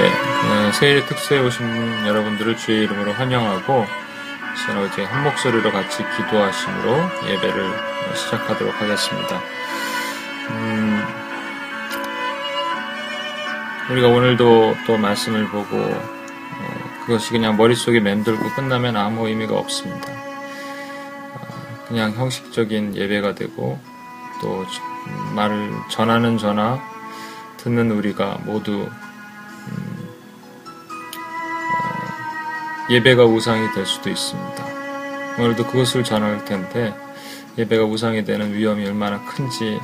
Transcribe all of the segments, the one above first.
예, 어, 세일 특수에 오신 분 여러분들을 주의 이름으로 환영하고 시간 어제 한 목소리로 같이 기도하심으로 예배를 시작하도록 하겠습니다. 음, 우리가 오늘도 또 말씀을 보고 어, 그것이 그냥 머릿속에 맴돌고 끝나면 아무 의미가 없습니다. 어, 그냥 형식적인 예배가 되고 또 말을 전하는 전화 듣는 우리가 모두 예배가 우상이 될 수도 있습니다. 오늘도 그것을 전할 텐데 예배가 우상이 되는 위험이 얼마나 큰지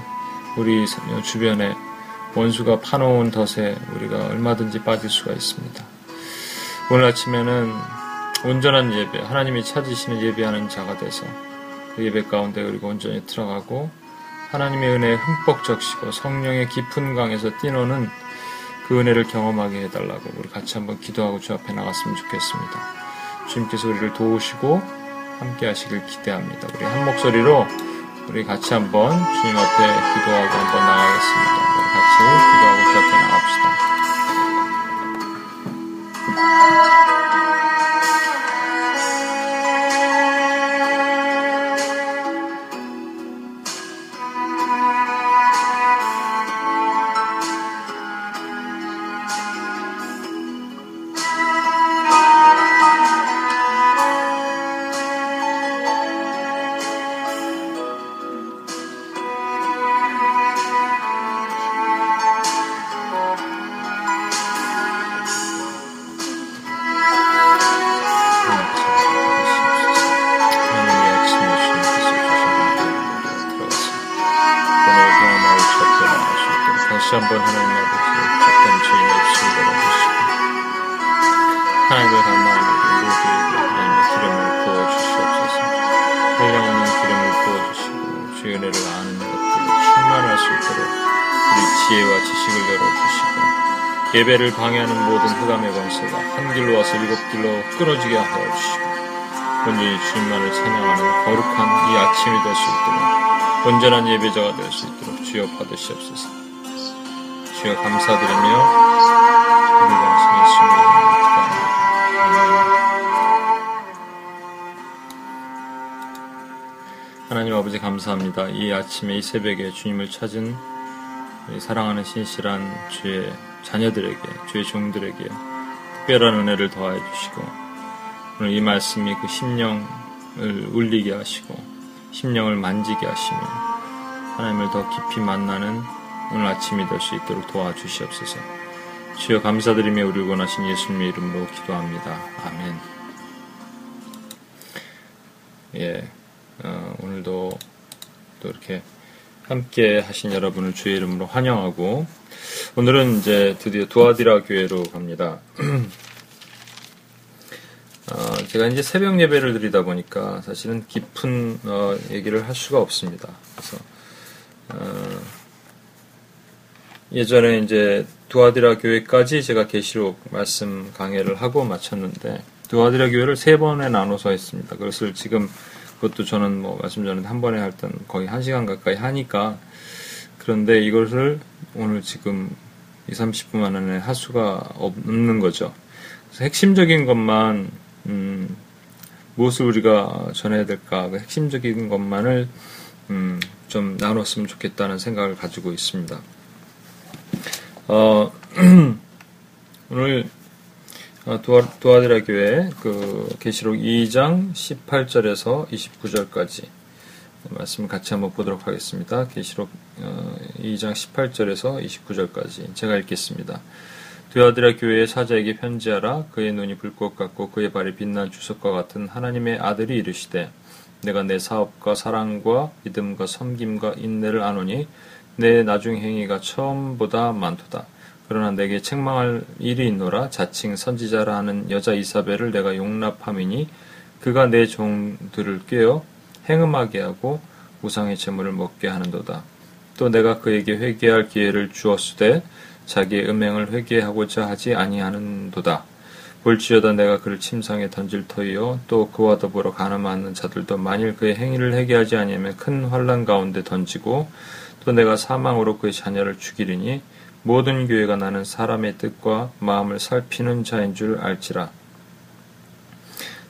우리 주변에 원수가 파놓은 덫에 우리가 얼마든지 빠질 수가 있습니다. 오늘 아침에는 온전한 예배, 하나님이 찾으시는 예배하는 자가 돼서 그 예배 가운데 우리가 온전히 들어가고 하나님의 은혜에 흠뻑 적시고 성령의 깊은 강에서 뛰노는 그 은혜를 경험하게 해달라고 우리 같이 한번 기도하고 주 앞에 나갔으면 좋겠습니다. 주님께서 우리를 도우시고 함께 하시길 기대합니다. 우리 한 목소리로 우리 같이 한번 주님 앞에 기도하고 한번 나가겠습니다. 우리 같이 기도하고 주 앞에 나갑시다. 한번 하나님 아버지 어떤 주인의 주인을 주시고 하나님을 닮아하는 모두에게 하나님의 기름을 부어주시옵소서. 한량 없는 기름을 부어주시고 주의 은혜를 아는 것들을 충만할 수 있도록 우리 지혜와 지식을 열어주시고 예배를 방해하는 모든 흑암의 권세가 한 길로 와서 일곱 길로 끊어지게 하여 주시고 온전히 주님만을 찬양하는 거룩한 이 아침이 될 수 있도록 온전한 예배자가 될 수 있도록 주여 받으시옵소서. 주여 감사드리며 우리가 예수님의 기도합니다. 하나님 아버지 감사합니다. 이 아침에 이 새벽에 주님을 찾은 사랑하는 신실한 주의 자녀들에게 주의 종들에게 특별한 은혜를 더하여 주시고 오늘 이 말씀이 그 심령을 울리게 하시고 심령을 만지게 하시며 하나님을 더 깊이 만나는 오늘 아침이 될 수 있도록 도와주시옵소서. 주여 감사드리며 우리를 원하신 예수님의 이름으로 기도합니다. 아멘. 예, 어, 오늘도 또 이렇게 함께 하신 여러분을 주의 이름으로 환영하고 오늘은 이제 드디어 두아디라 교회로 갑니다. 어, 제가 이제 새벽 예배를 드리다 보니까 사실은 깊은 어, 얘기를 할 수가 없습니다. 그래서 어, 예전에 이제 두아디라 교회까지 제가 계시록 말씀 강해를 하고 마쳤는데 두아디라 교회를 세 번에 나눠서 했습니다. 그것을 지금 그것도 저는 뭐 말씀 전에 한 번에 할 때는 거의 한 시간 가까이 하니까 그런데 이것을 오늘 지금 2, 30분 안에 할 수가 없는 거죠. 그래서 핵심적인 것만 음, 무엇을 우리가 전해야 될까 그 핵심적인 것만을 음, 좀 나눴으면 좋겠다는 생각을 가지고 있습니다. 어, 오늘 어, 도아, 도아디라 교회 그 계시록 2장 18절에서 29절까지 말씀을 같이 한번 보도록 하겠습니다. 계시록 2장 어, 18절에서 29절까지 제가 읽겠습니다. 두아디라 교회의 사자에게 편지하라 그의 눈이 불꽃 같고 그의 발이 빛난 주석과 같은 하나님의 아들이 이르시되 내가 내 사업과 사랑과 믿음과 섬김과 인내를 아노니 내 나중 행위가 처음보다 많도다. 그러나 내게 책망할 일이 있노라 자칭 선지자라 하는 여자 이사벨을 내가 용납함이니 그가 내 종들을 꿰어 행음하게 하고 우상의 재물을 먹게 하는도다. 또 내가 그에게 회개할 기회를 주었으되 자기의 음행을 회개하고자 하지 아니하는도다. 볼지어다 내가 그를 침상에 던질 터이요 또 그와 더불어 가늠하는 자들도 만일 그의 행위를 회개하지 아니하면 큰 환란 가운데 던지고 또 내가 사망으로 그의 자녀를 죽이리니 모든 교회가 나는 사람의 뜻과 마음을 살피는 자인 줄 알지라.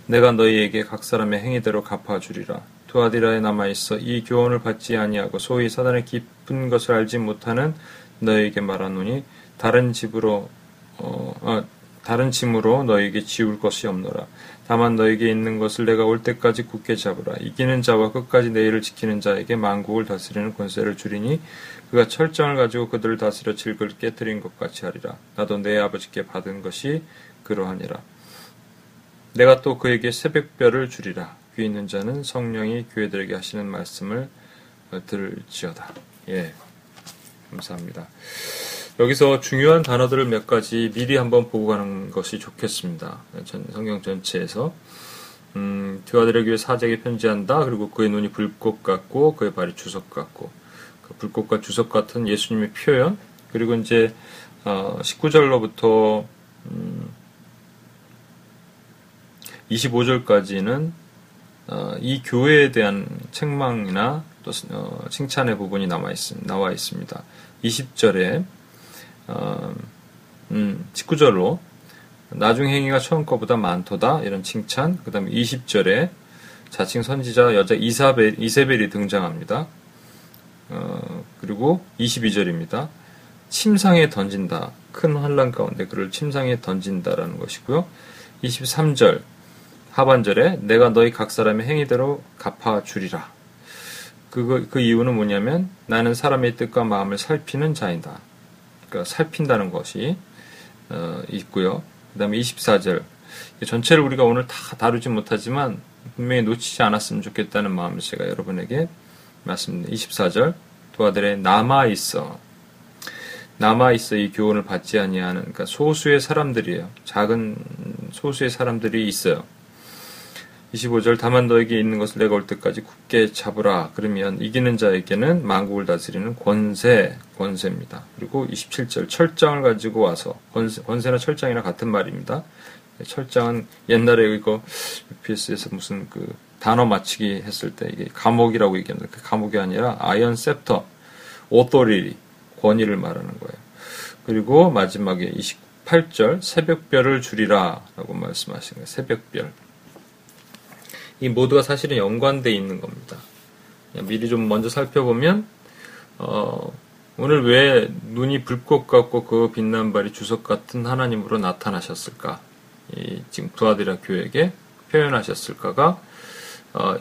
내가 너희에게 각 사람의 행위대로 갚아주리라. 두아디라에 남아 있어 이 교훈을 받지 아니하고 소위 사단의 깊은 것을 알지 못하는 너희에게 말하노니 다른 집으로 어, 아, 다른 짐으로 너희에게 지울 것이 없노라. 다만 너희에게 있는 것을 내가 올 때까지 굳게 잡으라. 이기는 자와 끝까지 내일을 지키는 자에게 만국을 다스리는 권세를 주리니 그가 철장을 가지고 그들을 다스려 질그를 깨뜨린 것 같이 하리라. 나도 내 아버지께 받은 것이 그러하니라. 내가 또 그에게 새벽별을 주리라. 귀 있는 자는 성령이 교회들에게 하시는 말씀을 들을지어다. 예. 감사합니다. 여기서 중요한 단어들을 몇 가지 미리 한번 보고 가는 것이 좋겠습니다. 전, 성경 전체에서. 음, 듀아들의 교회 사제에게 편지한다. 그리고 그의 눈이 불꽃 같고 그의 발이 주석 같고 그 불꽃과 주석 같은 예수님의 표현 그리고 이제 어, 19절로부터 음, 25절까지는 어, 이 교회에 대한 책망이나 또 어, 칭찬의 부분이 남아 있, 나와 있습니다. 20절에 어, 음, 19절로 나중 행위가 처음 거보다 많도다 이런 칭찬 그 다음에 20절에 자칭 선지자 여자 이사벨, 이세벨이 등장합니다. 어, 그리고 22절입니다. 침상에 던진다. 큰 환란 가운데 그를 침상에 던진다라는 것이고요. 23절 하반절에 내가 너희 각 사람의 행위대로 갚아주리라. 그거, 그 이유는 뭐냐면 나는 사람의 뜻과 마음을 살피는 자이다. 그러니까 살핀다는 것이 어, 있고요. 그 다음에 24절 전체를 우리가 오늘 다 다루지 못하지만 분명히 놓치지 않았으면 좋겠다는 마음을 제가 여러분에게 말씀드립니다. 24절 두 아들의 남아 있어 남아 있어 이 교훈을 받지 아니하는 그러니까 소수의 사람들이에요. 작은 소수의 사람들이 있어요. 25절 다만 너에게 있는 것을 내가 올 때까지 굳게 잡으라. 그러면 이기는 자에게는 만국을 다스리는 권세, 권세입니다. 그리고 27절 철장을 가지고 와서 권세, 권세나 철장이나 같은 말입니다. 철장은 옛날에 이거 UPS에서 무슨 그 단어 맞추기 했을 때 이게 감옥이라고 얘기합니다. 그 감옥이 아니라 iron scepter, 오토리리, 권위를 말하는 거예요. 그리고 마지막에 28절 새벽별을 줄이라 라고 말씀하신 거예요. 새벽별. 이 모두가 사실은 연관되어 있는 겁니다. 미리 좀 먼저 살펴보면 어, 오늘 왜 눈이 불꽃 같고 그 빛난 발이 주석 같은 하나님으로 나타나셨을까? 이 지금 두아디라 교회에게 표현하셨을까가 어,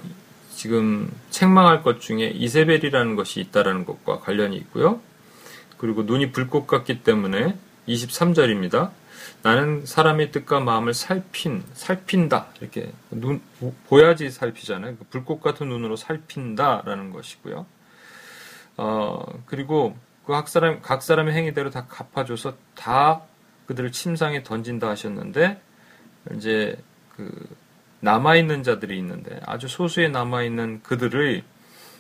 지금 책망할 것 중에 이세벨이라는 것이 있다라는 것과 관련이 있고요. 그리고 눈이 불꽃 같기 때문에 23절입니다. 나는 사람의 뜻과 마음을 살핀, 살핀다. 이렇게 눈, 보야지 살피잖아요. 그 불꽃 같은 눈으로 살핀다라는 것이고요. 어, 그리고 그 각 사람, 각 사람의 행위대로 다 갚아줘서 다 그들을 침상에 던진다 하셨는데, 이제 그, 남아있는 자들이 있는데, 아주 소수의 남아있는 그들의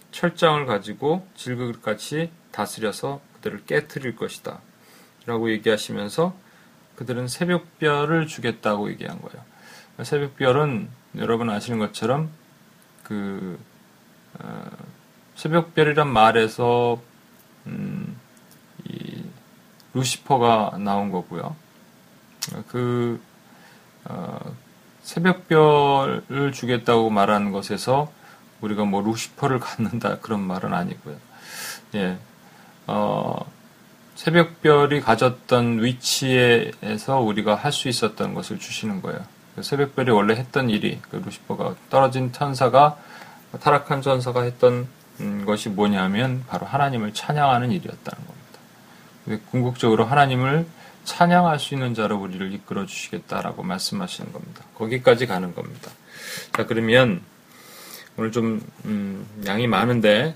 철장을 가지고 질그릇같이 다스려서 그들을 깨뜨릴 것이다. 라고 얘기하시면서 그들은 새벽별을 주겠다고 얘기한 거예요. 새벽별은 여러분 아시는 것처럼 그 어, 새벽별이란 말에서 음, 이 루시퍼가 나온 거고요. 그 어, 새벽별을 주겠다고 말하는 것에서 우리가 뭐 루시퍼를 갖는다 그런 말은 아니고요. 예, 어, 새벽별이 가졌던 위치에서 우리가 할 수 있었던 것을 주시는 거예요. 그 새벽별이 원래 했던 일이 그 루시퍼가 떨어진 천사가 타락한 천사가 했던 음, 것이 뭐냐면 바로 하나님을 찬양하는 일이었다는 겁니다. 궁극적으로 하나님을 찬양할 수 있는 자로 우리를 이끌어 주시겠다라고 말씀하시는 겁니다. 거기까지 가는 겁니다. 자 그러면 오늘 좀 음, 양이 많은데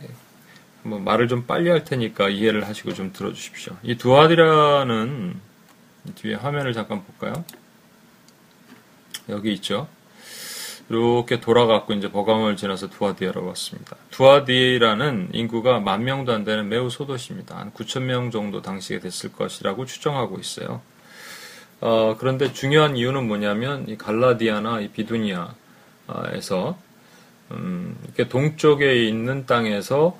뭐 말을 좀 빨리 할 테니까 이해를 하시고 좀 들어주십시오. 이 두아디라는 뒤에 화면을 잠깐 볼까요? 여기 있죠. 이렇게 돌아갔고 이제 버가모를 지나서 두아디아로 왔습니다. 두아디라는 인구가 만 명도 안 되는 매우 소도시입니다. 한 9천 명 정도 당시에 됐을 것이라고 추정하고 있어요. 어, 그런데 중요한 이유는 뭐냐면 이 갈라디아나 이 비두니아에서 음, 이렇게 동쪽에 있는 땅에서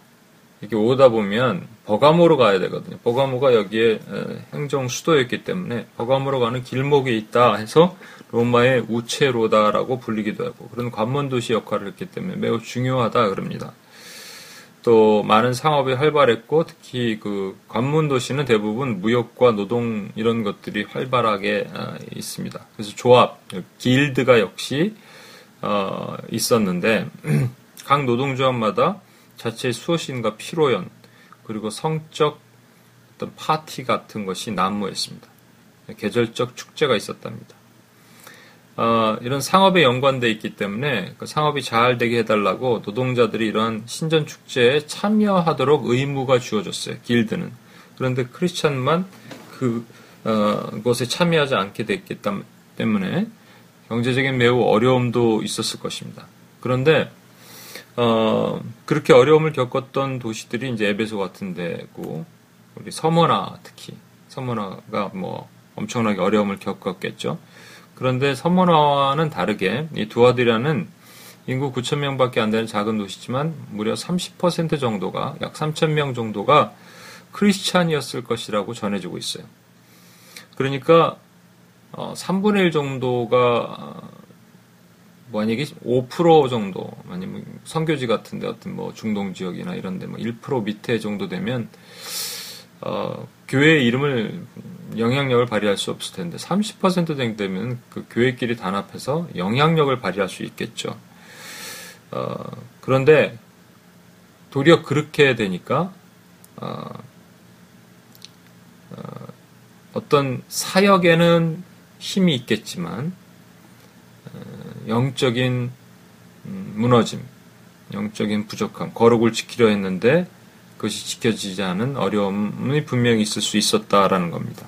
이렇게 오다 보면 버가모로 가야 되거든요. 버가모가 여기에 행정 수도였기 때문에 버가모로 가는 길목에 있다 해서 로마의 우체로다라고 불리기도 하고 그런 관문 도시 역할을 했기 때문에 매우 중요하다 그럽니다. 또 많은 상업이 활발했고 특히 그 관문 도시는 대부분 무역과 노동 이런 것들이 활발하게 아, 있습니다. 그래서 조합, 길드가 역시 어, 있었는데 각 노동조합마다 자체의 수호신과 피로연 그리고 성적 어떤 파티 같은 것이 난무했습니다. 계절적 축제가 있었답니다. 어, 이런 상업에 연관돼 있기 때문에 그 상업이 잘 되게 해달라고 노동자들이 이러한 신전 축제에 참여하도록 의무가 주어졌어요. 길드는. 그런데 크리스찬만 그 어, 것에 참여하지 않게 됐기 때문에 경제적인 매우 어려움도 있었을 것입니다. 그런데 어, 그렇게 어려움을 겪었던 도시들이 이제 에베소 같은 데고 우리 서머나 특히 서머나가 뭐 엄청나게 어려움을 겪었겠죠. 그런데 서머나와는 다르게 이 두아디라는 인구 9천 명밖에 안 되는 작은 도시지만 무려 30% 정도가 약 3천 명 정도가 크리스찬이었을 것이라고 전해지고 있어요. 그러니까 어, 3분의 1 정도가 만약에 5% 정도 아니면 선교지 같은데 어떤 뭐 중동 지역이나 이런데 뭐 1% 밑에 정도 되면 어, 교회의 이름을 영향력을 발휘할 수 없을 텐데 30% 되면 그 교회끼리 단합해서 영향력을 발휘할 수 있겠죠. 어, 그런데 도리어 그렇게 되니까 어, 어, 떤 사역에는 힘이 있겠지만 어, 영적인 음, 무너짐, 영적인 부족함, 거룩을 지키려 했는데 그것이 지켜지지 않은 어려움이 분명히 있을 수 있었다라는 겁니다.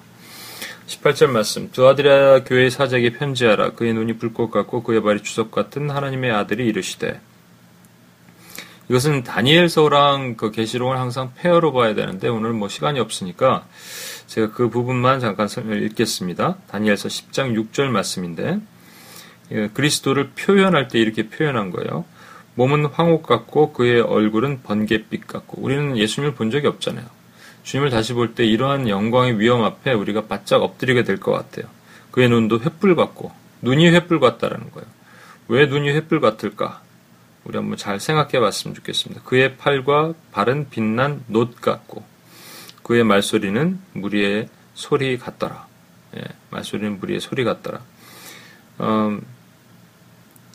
18절 말씀 두아드라 교회 사적에 편지하라 그의 눈이 불꽃 같고 그의 발이 주석 같은 하나님의 아들이 이르시되 이것은 다니엘서랑 그 계시록을 항상 페어로 봐야 되는데 오늘 뭐 시간이 없으니까 제가 그 부분만 잠깐 읽겠습니다. 다니엘서 10장 6절 말씀인데 예, 그리스도를 표현할 때 이렇게 표현한 거예요. 몸은 황옥 같고 그의 얼굴은 번갯빛 같고 우리는 예수님을 본 적이 없잖아요. 주님을 다시 볼 때 이러한 영광의 위험 앞에 우리가 바짝 엎드리게 될 것 같아요. 그의 눈도 횃불 같고 눈이 횃불 같다라는 거예요. 왜 눈이 횃불 같을까? 우리 한번 잘 생각해 봤으면 좋겠습니다. 그의 팔과 발은 빛난 놋 같고 그의 말소리는 무리의 소리 같더라. 예, 말소리는 무리의 소리 같더라. 음,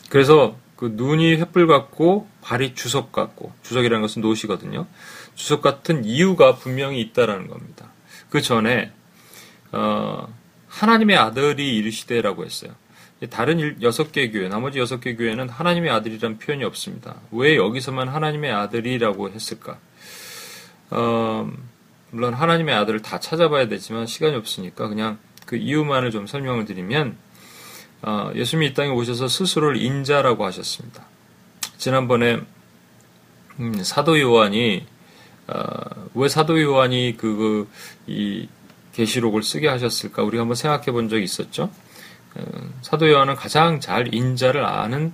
그래서 그 눈이 횃불 같고 발이 주석 같고 주석이라는 것은 노시거든요. 주석 같은 이유가 분명히 있다라는 겁니다. 그 전에 어, 하나님의 아들이 이르시되라고 했어요. 다른 여섯 개 교회, 나머지 여섯 개 교회는 하나님의 아들이란 표현이 없습니다. 왜 여기서만 하나님의 아들이라고 했을까? 어, 물론 하나님의 아들을 다 찾아봐야 되지만 시간이 없으니까 그냥 그 이유만을 좀 설명을 드리면 어, 예수님이 이 땅에 오셔서 스스로를 인자라고 하셨습니다. 지난번에 음, 사도 요한이 어, 왜 사도 요한이 그 이 계시록을 쓰게 하셨을까 우리가 한번 생각해 본 적이 있었죠. 어, 사도 요한은 가장 잘 인자를 아는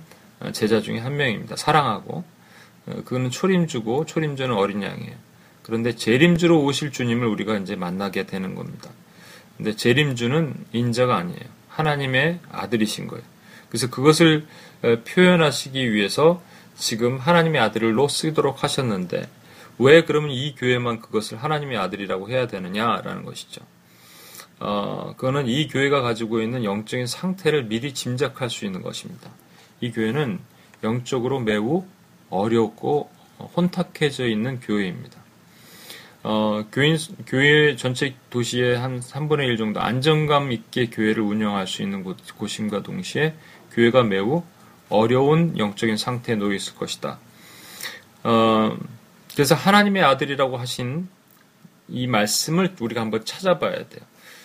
제자 중에 한 명입니다. 사랑하고 어, 그는 초림주고 초림주는 어린 양이에요. 그런데 재림주로 오실 주님을 우리가 이제 만나게 되는 겁니다. 근데 재림주는 인자가 아니에요. 하나님의 아들이신 거예요. 그래서 그것을 표현하시기 위해서 지금 하나님의 아들로 쓰도록 하셨는데 왜 그러면 이 교회만 그것을 하나님의 아들이라고 해야 되느냐라는 것이죠. 어, 그거는 이 교회가 가지고 있는 영적인 상태를 미리 짐작할 수 있는 것입니다. 이 교회는 영적으로 매우 어렵고 혼탁해져 있는 교회입니다. 어, 교인, 교회 전체 도시의 한 3분의 1 정도 안정감 있게 교회를 운영할 수 있는 곳, 곳임과 동시에 교회가 매우 어려운 영적인 상태에 놓여 있을 것이다. 어, 그래서 하나님의 아들이라고 하신 이 말씀을 우리가 한번 찾아봐야 돼요.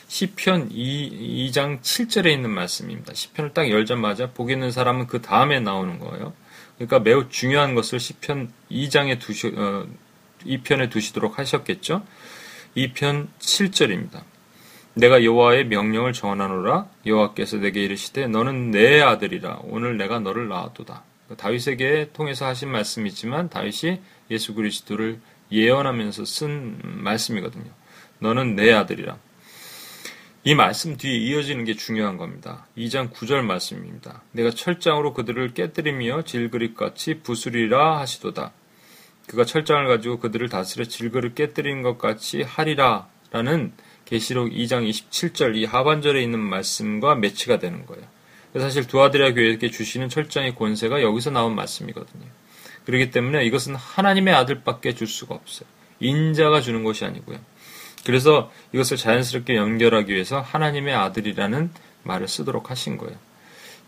시편 2, 2장 7절에 있는 말씀입니다. 시편을 딱 열자마자 보기 있는 사람은 그 다음에 나오는 거예요. 그러니까 매우 중요한 것을 시편 2장에 두시, 어, 2편에 두시도록 하셨겠죠? 2편 7절입니다. 내가 여호와의 명령을 전하노라 여호와께서 내게 이르시되 너는 내 아들이라 오늘 내가 너를 낳았도다. 다윗에게 통해서 하신 말씀이지만 다윗이 예수 그리스도를 예언하면서 쓴 말씀이거든요. 너는 내 아들이라. 이 말씀 뒤에 이어지는 게 중요한 겁니다. 2장 9절 말씀입니다. 내가 철장으로 그들을 깨뜨리며 질그릇같이 부수리라 하시도다. 그가 철장을 가지고 그들을 다스려 질그릇 깨뜨리는 것 같이 하리라 라는 계시록 2장 27절 이 하반절에 있는 말씀과 매치가 되는 거예요. 사실 두아드리아 교회에게 주시는 철장의 권세가 여기서 나온 말씀이거든요. 그렇기 때문에 이것은 하나님의 아들밖에 줄 수가 없어요. 인자가 주는 것이 아니고요. 그래서 이것을 자연스럽게 연결하기 위해서 하나님의 아들이라는 말을 쓰도록 하신 거예요.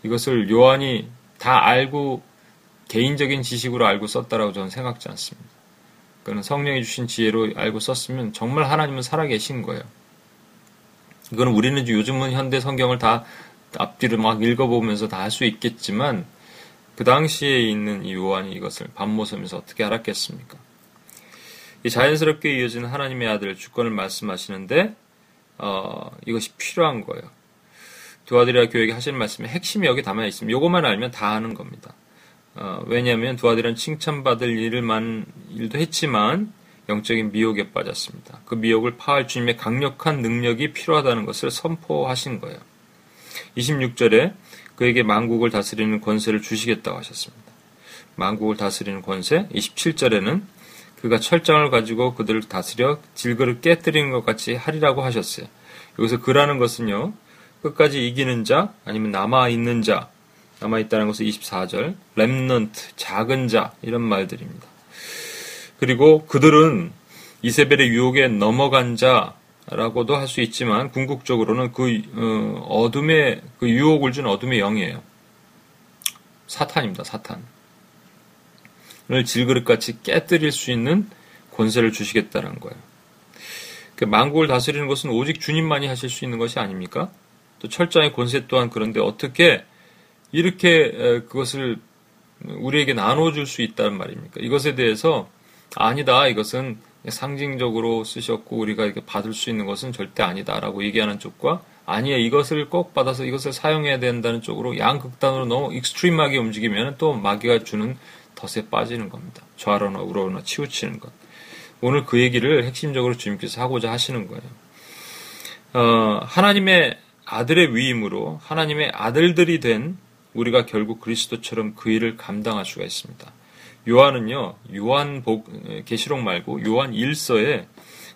이것을 요한이 다 알고 개인적인 지식으로 알고 썼다라고 저는 생각지 않습니다. 그는 성령이 주신 지혜로 알고 썼으면 정말 하나님은 살아계신 거예요. 이거는 우리는 요즘은 현대 성경을 다 앞뒤로 막 읽어보면서 다 할 수 있겠지만 그 당시에 있는 이 요한이 이것을 밤모섬에서 어떻게 알았겠습니까? 이 자연스럽게 이어지는 하나님의 아들 주권을 말씀하시는데 어, 이것이 필요한 거예요. 두아드리아 교육에 하시는 말씀에 핵심이 여기 담아 있습니다. 이것만 알면 다 하는 겁니다. 어, 왜냐하면 두아드리아는 칭찬받을 일을 만 일도 했지만 영적인 미혹에 빠졌습니다. 그 미혹을 파할 주님의 강력한 능력이 필요하다는 것을 선포하신 거예요. 26절에 그에게 만국을 다스리는 권세를 주시겠다고 하셨습니다. 만국을 다스리는 권세. 27절에는 그가 철장을 가지고 그들을 다스려 질그릇 깨뜨리는 것 같이 하리라고 하셨어요. 여기서 그라는 것은요. 끝까지 이기는 자 아니면 남아 있는 자 남아 있다는 것은 24절 렘넌트 작은 자 이런 말들입니다. 그리고 그들은 이세벨의 유혹에 넘어간 자라고도 할 수 있지만 궁극적으로는 그 어, 어둠의 그 유혹을 준 어둠의 영이에요. 사탄입니다. 사탄. 을 질그릇같이 깨뜨릴 수 있는 권세를 주시겠다는 거예요. 그 만국을 다스리는 것은 오직 주님만이 하실 수 있는 것이 아닙니까? 또 철장의 권세 또한 그런데 어떻게 이렇게 그것을 우리에게 나눠줄 수 있다는 말입니까? 이것에 대해서 아니다. 이것은 상징적으로 쓰셨고 우리가 이렇게 받을 수 있는 것은 절대 아니다라고 얘기하는 쪽과 아니야 이것을 꼭 받아서 이것을 사용해야 된다는 쪽으로 양극단으로 너무 extreme하게 움직이면 또 마귀가 주는 덫에 빠지는 겁니다. 좌로나 우로나 치우치는 것. 오늘 그 얘기를 핵심적으로 주님께서 하고자 하시는 거예요. 어, 하나님의 아들의 위임으로 하나님의 아들들이 된 우리가 결국 그리스도처럼 그 일을 감당할 수가 있습니다. 요한은요, 요한 복, 계시록 말고 요한 1서에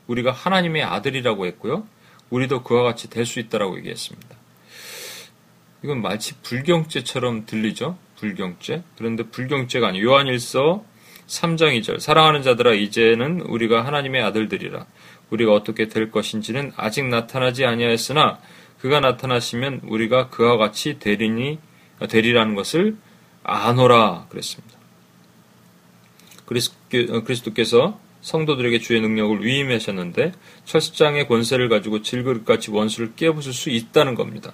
우리가 하나님의 아들이라고 했고요. 우리도 그와 같이 될 수 있다라고 얘기했습니다. 이건 마치 불경죄처럼 들리죠? 불경죄. 그런데 불경죄가 아니에요. 요한 1서 3장 2절. 사랑하는 자들아, 이제는 우리가 하나님의 아들들이라. 우리가 어떻게 될 것인지는 아직 나타나지 아니하였으나 그가 나타나시면 우리가 그와 같이 되리니 되리라는 것을 아노라 그랬습니다. 어, 그리스도께서 성도들에게 주의 능력을 위임하셨는데 철장의 권세를 가지고 질그릇같이 원수를 깨부술 수 있다는 겁니다.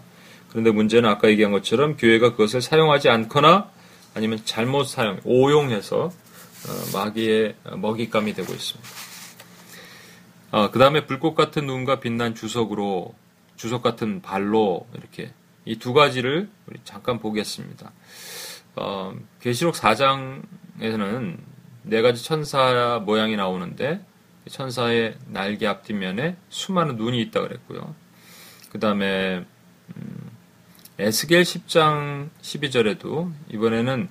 그런데 문제는 아까 얘기한 것처럼 교회가 그것을 사용하지 않거나 아니면 잘못 사용, 오용해서 어, 마귀의 먹잇감이 되고 있습니다. 어, 그 다음에 불꽃 같은 눈과 빛난 주석으로 주석 같은 발로 이렇게 이 두 가지를 우리 잠깐 보겠습니다. 어, 계시록 4장에서는 네 가지 천사 모양이 나오는데 천사의 날개 앞뒷면에 수많은 눈이 있다 그랬고요. 그 다음에 음, 에스겔 10장 12절에도 이번에는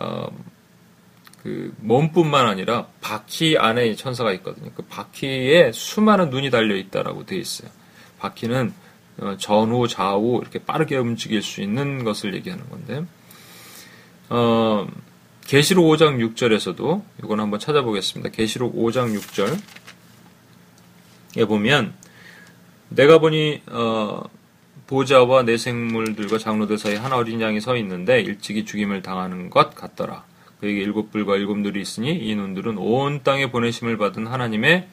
어, 그 몸뿐만 아니라 바퀴 안에 천사가 있거든요. 그 바퀴에 수많은 눈이 달려 있다라고 되어 있어요. 바퀴는 어, 전후 좌우 이렇게 빠르게 움직일 수 있는 것을 얘기하는 건데 어, 계시록 5장 6절에서도 이건 한번 찾아보겠습니다. 계시록 5장 6절에 보면 내가 보니 어, 보좌와 내 생물들과 장로들 사이 한 어린 양이 서 있는데 일찍이 죽임을 당하는 것 같더라. 그에게 일곱 불과 일곱 눈이 있으니 이 눈들은 온 땅에 보내심을 받은 하나님의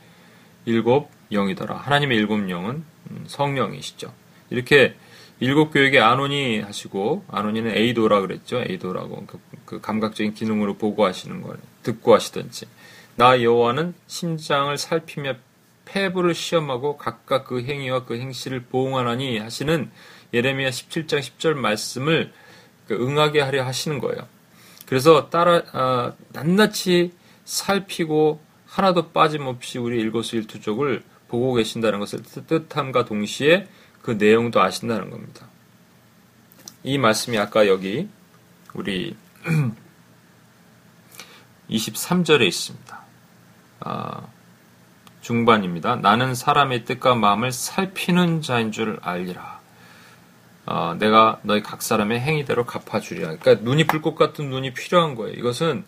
일곱 영이더라. 하나님의 일곱 영은 음, 성령이시죠. 이렇게 일곱 교육의 아노니 하시고 아노니는 에이도라 그랬죠. 에이도라고 그, 그 감각적인 기능으로 보고하시는 걸 듣고 하시든지 나 여호와는 심장을 살피며 폐부를 시험하고 각각 그 행위와 그 행실을 보응하나니 하시는 예레미야 17장 10절 말씀을 그 응하게 하려 하시는 거예요. 그래서 따라 아, 낱낱이 살피고 하나도 빠짐없이 우리 일거수일투족을 보고 계신다는 것을 뜻함과 동시에 그 내용도 아신다는 겁니다. 이 말씀이 아까 여기 우리 23절에 있습니다. 아, 중반입니다. 나는 사람의 뜻과 마음을 살피는 자인 줄 알리라. 어, 내가 너희 각 사람의 행위대로 갚아주리라. 그러니까 눈이 불꽃 같은 눈이 필요한 거예요. 이것은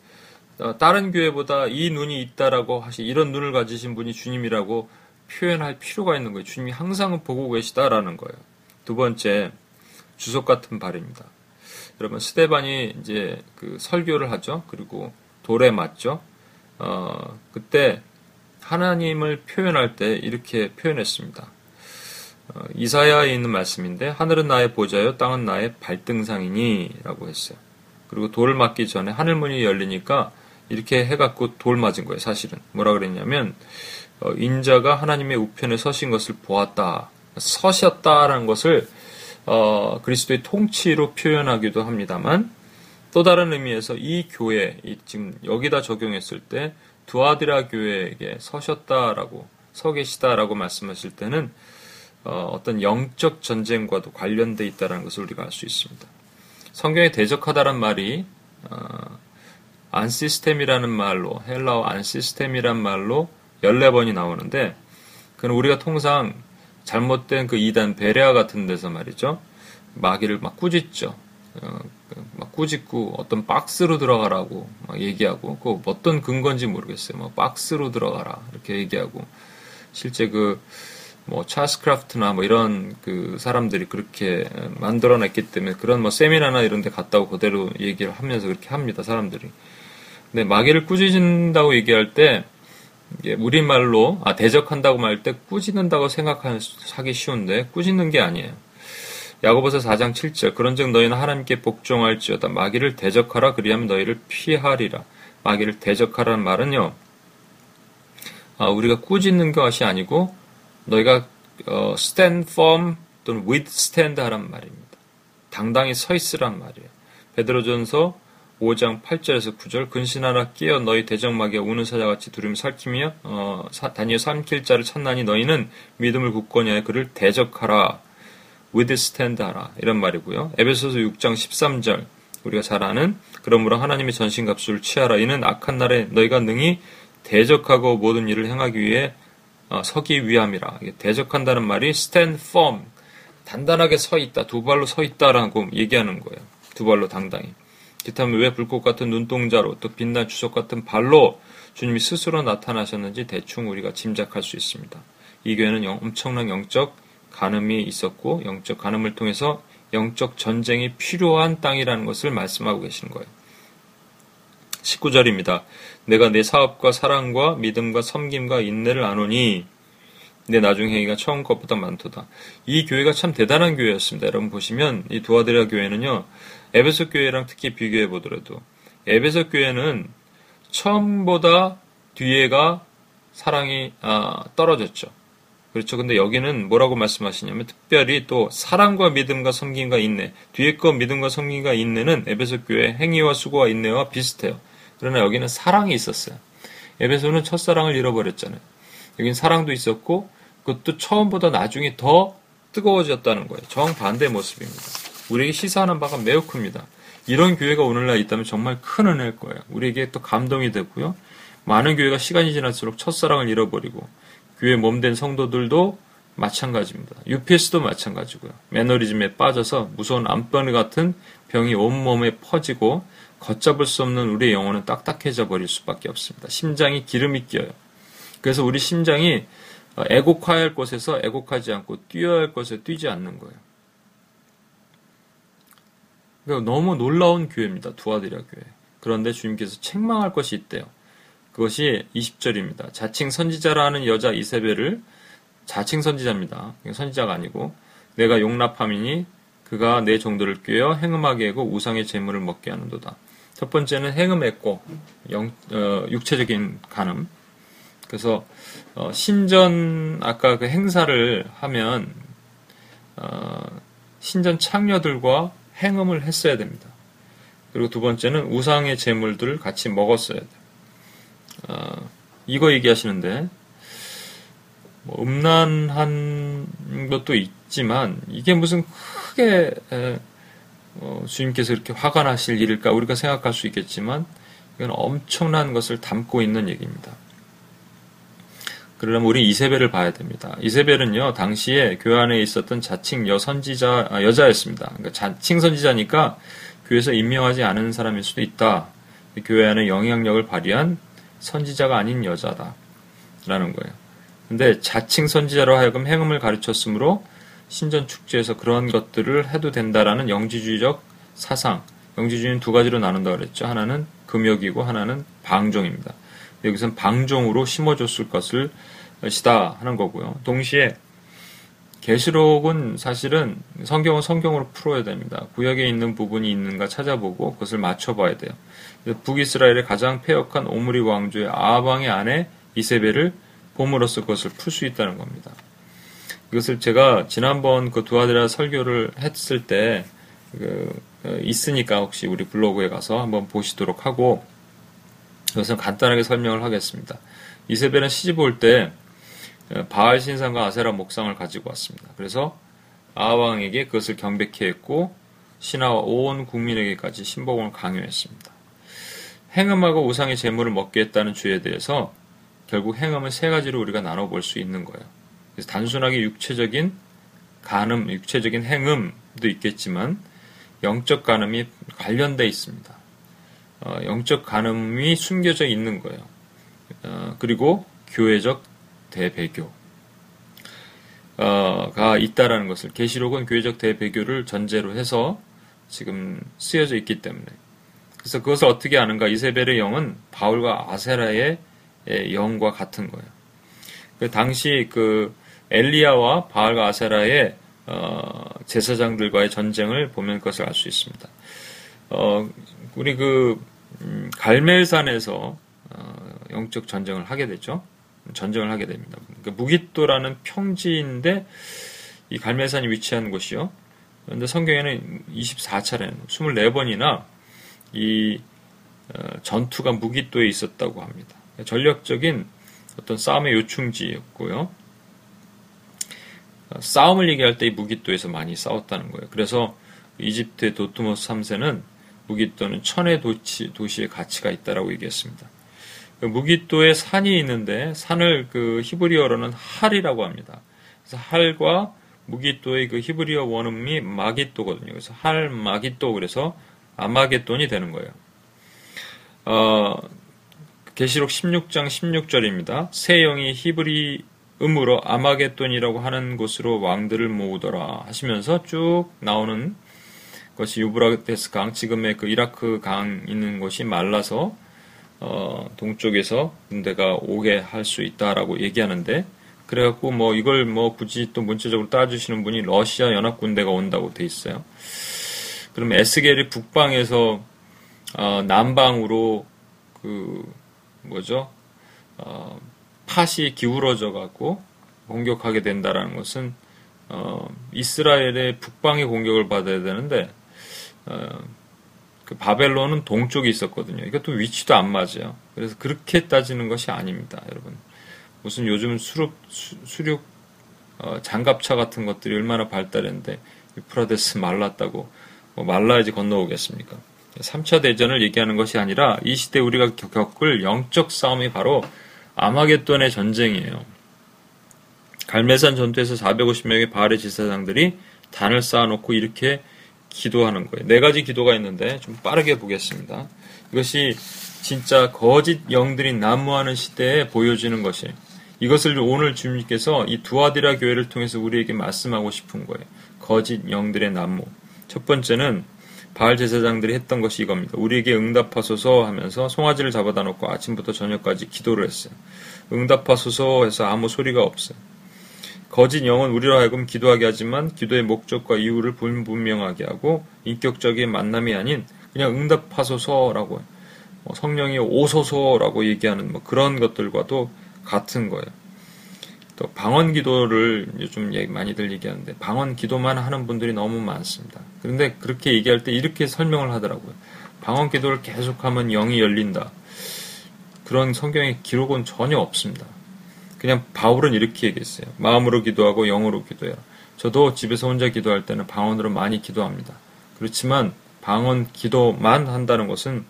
어, 다른 교회보다 이 눈이 있다라고 하시 이런 눈을 가지신 분이 주님이라고 표현할 필요가 있는 거예요. 주님이 항상 보고 계시다라는 거예요. 두 번째 주석 같은 발입니다. 여러분 스테반이 이제 그 설교를 하죠. 그리고 돌에 맞죠. 어, 그때 하나님을 표현할 때 이렇게 표현했습니다. 어, 이사야에 있는 말씀인데 하늘은 나의 보좌요 땅은 나의 발등상이니라고 했어요. 그리고 돌을 맞기 전에 하늘문이 열리니까 이렇게 해갖고 돌 맞은 거예요. 사실은 뭐라 그랬냐면 어, 인자가 하나님의 우편에 서신 것을 보았다, 서셨다라는 것을 어, 그리스도의 통치로 표현하기도 합니다만 또 다른 의미에서 이 교회 이 지금 여기다 적용했을 때 두아드라 교회에게 서셨다라고 서 계시다라고 말씀하실 때는 어, 떤 영적 전쟁과도 관련돼 있다는 것을 우리가 알 수 있습니다. 성경에 대적하다란 말이 어, 안시스템이라는 말로 헬라어 안시스템이란 말로 14번이 나오는데 그는 우리가 통상 잘못된 그 이단 베레아 같은 데서 말이죠. 마귀를 막 꾸짖죠. 어, 막 꾸짖고 어떤 박스로 들어가라고 막 얘기하고 그 어떤 근거인지 모르겠어요. 막 박스로 들어가라 이렇게 얘기하고 실제 그뭐 찰스 크라프트나 뭐 이런 그 사람들이 그렇게 만들어냈기 때문에 그런 뭐 세미나나 이런 데 갔다고 그대로 얘기를 하면서 그렇게 합니다 사람들이. 근데 마귀를 꾸짖는다고 얘기할 때 우리말로 아 대적한다고 말 때 꾸짖는다고 생각하기 쉬운데 꾸짖는 게 아니에요. 야고보서 4장 7절 그런즉 너희는 하나님께 복종할지어다 마귀를 대적하라 그리하면 너희를 피하리라. 마귀를 대적하라는 말은요. 아, 우리가 꾸짖는 것이 아니고 너희가 어, stand firm 또는 withstand 하란 말입니다. 당당히 서 있으란 말이에요. 베드로전서 5장 8절에서 9절 근신하라 끼어 너희 대적마귀 우는 사자같이 두려움 살키며 어, 다니엘 삼킬 자를 찾나니 너희는 믿음을 굳건히 그를 대적하라. withstand 하라. 이런 말이고요. 에베소서 6장 13절. 우리가 잘 아는 그러므로 하나님의 전신갑수를 취하라. 이는 악한 날에 너희가 능히 대적하고 모든 일을 행하기 위해 어, 서기 위함이라. 대적한다는 말이 stand firm. 단단하게 서 있다. 두 발로 서 있다라고 얘기하는 거예요. 두 발로 당당히 기타면 왜 불꽃 같은 눈동자로 또 빛난 주석 같은 발로 주님이 스스로 나타나셨는지 대충 우리가 짐작할 수 있습니다. 이 교회는 엄청난 영적 간음이 있었고 영적 간음을 통해서 영적 전쟁이 필요한 땅이라는 것을 말씀하고 계시는 거예요. 19절입니다. 내가 내 사업과 사랑과 믿음과 섬김과 인내를 아노니 내 나중 행위가 처음 것보다 많도다. 이 교회가 참 대단한 교회였습니다. 여러분 보시면 이 두아드라 교회는요. 에베소 교회랑 특히 비교해 보더라도 에베소 교회는 처음보다 뒤에가 사랑이 아, 떨어졌죠. 그렇죠. 근데 여기는 뭐라고 말씀하시냐면 특별히 또 사랑과 믿음과 섬김과 인내 뒤에 거 믿음과 섬김과 인내는 에베소 교회 행위와 수고와 인내와 비슷해요. 그러나 여기는 사랑이 있었어요. 에베소는 첫사랑을 잃어버렸잖아요. 여긴 사랑도 있었고 그것도 처음보다 나중에 더 뜨거워졌다는 거예요. 정반대 모습입니다. 우리에게 시사하는 바가 매우 큽니다. 이런 교회가 오늘날 있다면 정말 큰 은혜일 거예요. 우리에게 또 감동이 되고요. 많은 교회가 시간이 지날수록 첫사랑을 잃어버리고 교회 몸된 성도들도 마찬가지입니다. UPS도 마찬가지고요. 매너리즘에 빠져서 무서운 암병 같은 병이 온몸에 퍼지고 걷잡을 수 없는 우리의 영혼은 딱딱해져 버릴 수밖에 없습니다. 심장이 기름이 끼어요. 그래서 우리 심장이 애곡해야 할 곳에서 애곡하지 않고 뛰어야 할 곳에 뛰지 않는 거예요. 그러니까 너무 놀라운 교회입니다. 두아드라 교회. 그런데 주님께서 책망할 것이 있대요. 그것이 20절입니다. 자칭 선지자라는 여자 이세벨을 자칭 선지자입니다. 선지자가 아니고 내가 용납함이니 그가 내 종들을 꿰어 행음하게 하고 우상의 재물을 먹게 하는도다. 첫 번째는 행음했고 영, 어, 육체적인 간음. 그래서 어, 신전 아까 그 행사를 하면 어, 신전 창녀들과 행음을 했어야 됩니다. 그리고 두 번째는 우상의 재물들을 같이 먹었어야 돼요. 어, 이거 얘기하시는데 뭐 음란한 것도 있지만 이게 무슨 크게 에, 어, 주님께서 이렇게 화가 나실 일일까 우리가 생각할 수 있겠지만 이건 엄청난 것을 담고 있는 얘기입니다. 그러려면 우리 이세벨을 봐야 됩니다. 이세벨은요 당시에 교회 안에 있었던 자칭 여선지자 아, 여자였습니다. 그러니까 자칭 선지자니까 교회에서 임명하지 않은 사람일 수도 있다. 교회 안에 영향력을 발휘한 선지자가 아닌 여자다 라는 거예요. 근데 자칭 선지자로 하여금 행음을 가르쳤으므로 신전 축제에서 그런 것들을 해도 된다라는 영지주의적 사상. 영지주의는 두 가지로 나눈다 그랬죠. 하나는 금욕이고 하나는 방종입니다. 여기서는 방종으로 심어줬을 것을 시다 하는 거고요. 동시에 계시록은 사실은 성경은 성경으로 풀어야 됩니다. 구역에 있는 부분이 있는가 찾아보고 그것을 맞춰봐야 돼요. 북이스라엘의 가장 폐역한 오므리 왕조의 아방의 아내 이세벨을 봄으로써 그것을 풀 수 있다는 겁니다. 이것을 제가 지난번 그 두아드라 설교를 했을 때, 그, 어, 있으니까 혹시 우리 블로그에 가서 한번 보시도록 하고, 이것은 간단하게 설명을 하겠습니다. 이세벨은 시집 올 때, 어, 바알 신상과 아세라 목상을 가지고 왔습니다. 그래서 아왕에게 그것을 경백해 했고, 신하와 온 국민에게까지 신복을 강요했습니다. 행음하고 우상의 재물을 먹게 했다는 죄에 대해서 결국 행음은 세 가지로 우리가 나눠볼 수 있는 거예요. 그래서 단순하게 육체적인 간음, 육체적인 행음도 있겠지만 영적 간음이 관련돼 있습니다. 어, 영적 간음이 숨겨져 있는 거예요. 어, 그리고 교회적 대배교. 가 있다라는 것을 계시록은 교회적 대배교를 전제로 해서 지금 쓰여져 있기 때문에 그래서 그것을 어떻게 아는가 이세벨의 영은 바울과 아세라의 영과 같은 거예요. 그 당시 그 엘리야와 바알과 아세라의 어, 제사장들과의 전쟁을 보면 그것을 알 수 있습니다. 어, 우리 그 음, 갈멜산에서 어, 영적 전쟁을 하게 되죠. 전쟁을 하게 됩니다. 그러니까 무기또라는 평지인데 이 갈멜산이 위치한 곳이요. 그런데 성경에는 24차례, 24번이나 이 어, 전투가 무기또에 있었다고 합니다. 전략적인 어떤 싸움의 요충지였고요. 어, 싸움을 얘기할 때 이 무기또에서 많이 싸웠다는 거예요. 그래서 이집트의 도트모스 3세는 무기또는 천의 도시, 도시의 가치가 있다라고 얘기했습니다. 그 무기또에 산이 있는데 산을 그 히브리어로는 할이라고 합니다. 그래서 할과 무기또의 그 히브리어 원음이 마기또거든요. 그래서 할 마기또 그래서 아마겟돈이 되는 거예요. 어, 계시록 16장 16절입니다. 새 영이 히브리 음으로 아마겟돈이라고 하는 곳으로 왕들을 모으더라 하시면서 쭉 나오는 것이 유브라데스 강, 지금의 그 이라크 강 있는 곳이 말라서 어, 동쪽에서 군대가 오게 할 수 있다라고 얘기하는데 그래갖고 뭐 이걸 뭐 굳이 또 문체적으로 따주시는 분이 러시아 연합 군대가 온다고 돼 있어요. 그럼 에스겔이 북방에서 어, 남방으로 그 뭐죠? 어, 팥이 기울어져 갖고 공격하게 된다라는 것은 어, 이스라엘의 북방의 공격을 받아야 되는데 어, 그 바벨론은 동쪽에 있었거든요. 이것도 위치도 안 맞아요. 그래서 그렇게 따지는 것이 아닙니다, 여러분. 무슨 요즘 수륙 수, 륙 어, 장갑차 같은 것들이 얼마나 발달했는데 유프라데스 말랐다고 뭐 말라야지 건너오겠습니까? 3차 대전을 얘기하는 것이 아니라 이 시대 우리가 겪을 영적 싸움이 바로 아마겟돈의 전쟁이에요. 갈매산 전투에서 450명의 바알의 지사장들이 단을 쌓아놓고 이렇게 기도하는 거예요. 네 가지 기도가 있는데 좀 빠르게 보겠습니다. 이것이 진짜 거짓 영들이 난무하는 시대에 보여지는 것이 이것을 오늘 주님께서 이 두아디라 교회를 통해서 우리에게 말씀하고 싶은 거예요. 거짓 영들의 난무. 첫 번째는 바알 제사장들이 했던 것이 이겁니다. 우리에게 응답하소서 하면서 송아지를 잡아다 놓고 아침부터 저녁까지 기도를 했어요. 응답하소서 해서 아무 소리가 없어요. 거짓 영은 우리로 하여금 기도하게 하지만 기도의 목적과 이유를 불분명하게 하고 인격적인 만남이 아닌 그냥 응답하소서라고 뭐 성령이 오소서라고 얘기하는 뭐 그런 것들과도 같은 거예요. 또 방언 기도를 요즘 많이들 얘기하는데 방언 기도만 하는 분들이 너무 많습니다. 그런데 그렇게 얘기할 때 이렇게 설명을 하더라고요. 방언 기도를 계속하면 영이 열린다. 그런 성경의 기록은 전혀 없습니다. 그냥 바울은 이렇게 얘기했어요. 마음으로 기도하고 영으로 기도해요. 저도 집에서 혼자 기도할 때는 방언으로 많이 기도합니다. 그렇지만 방언 기도만 한다는 것은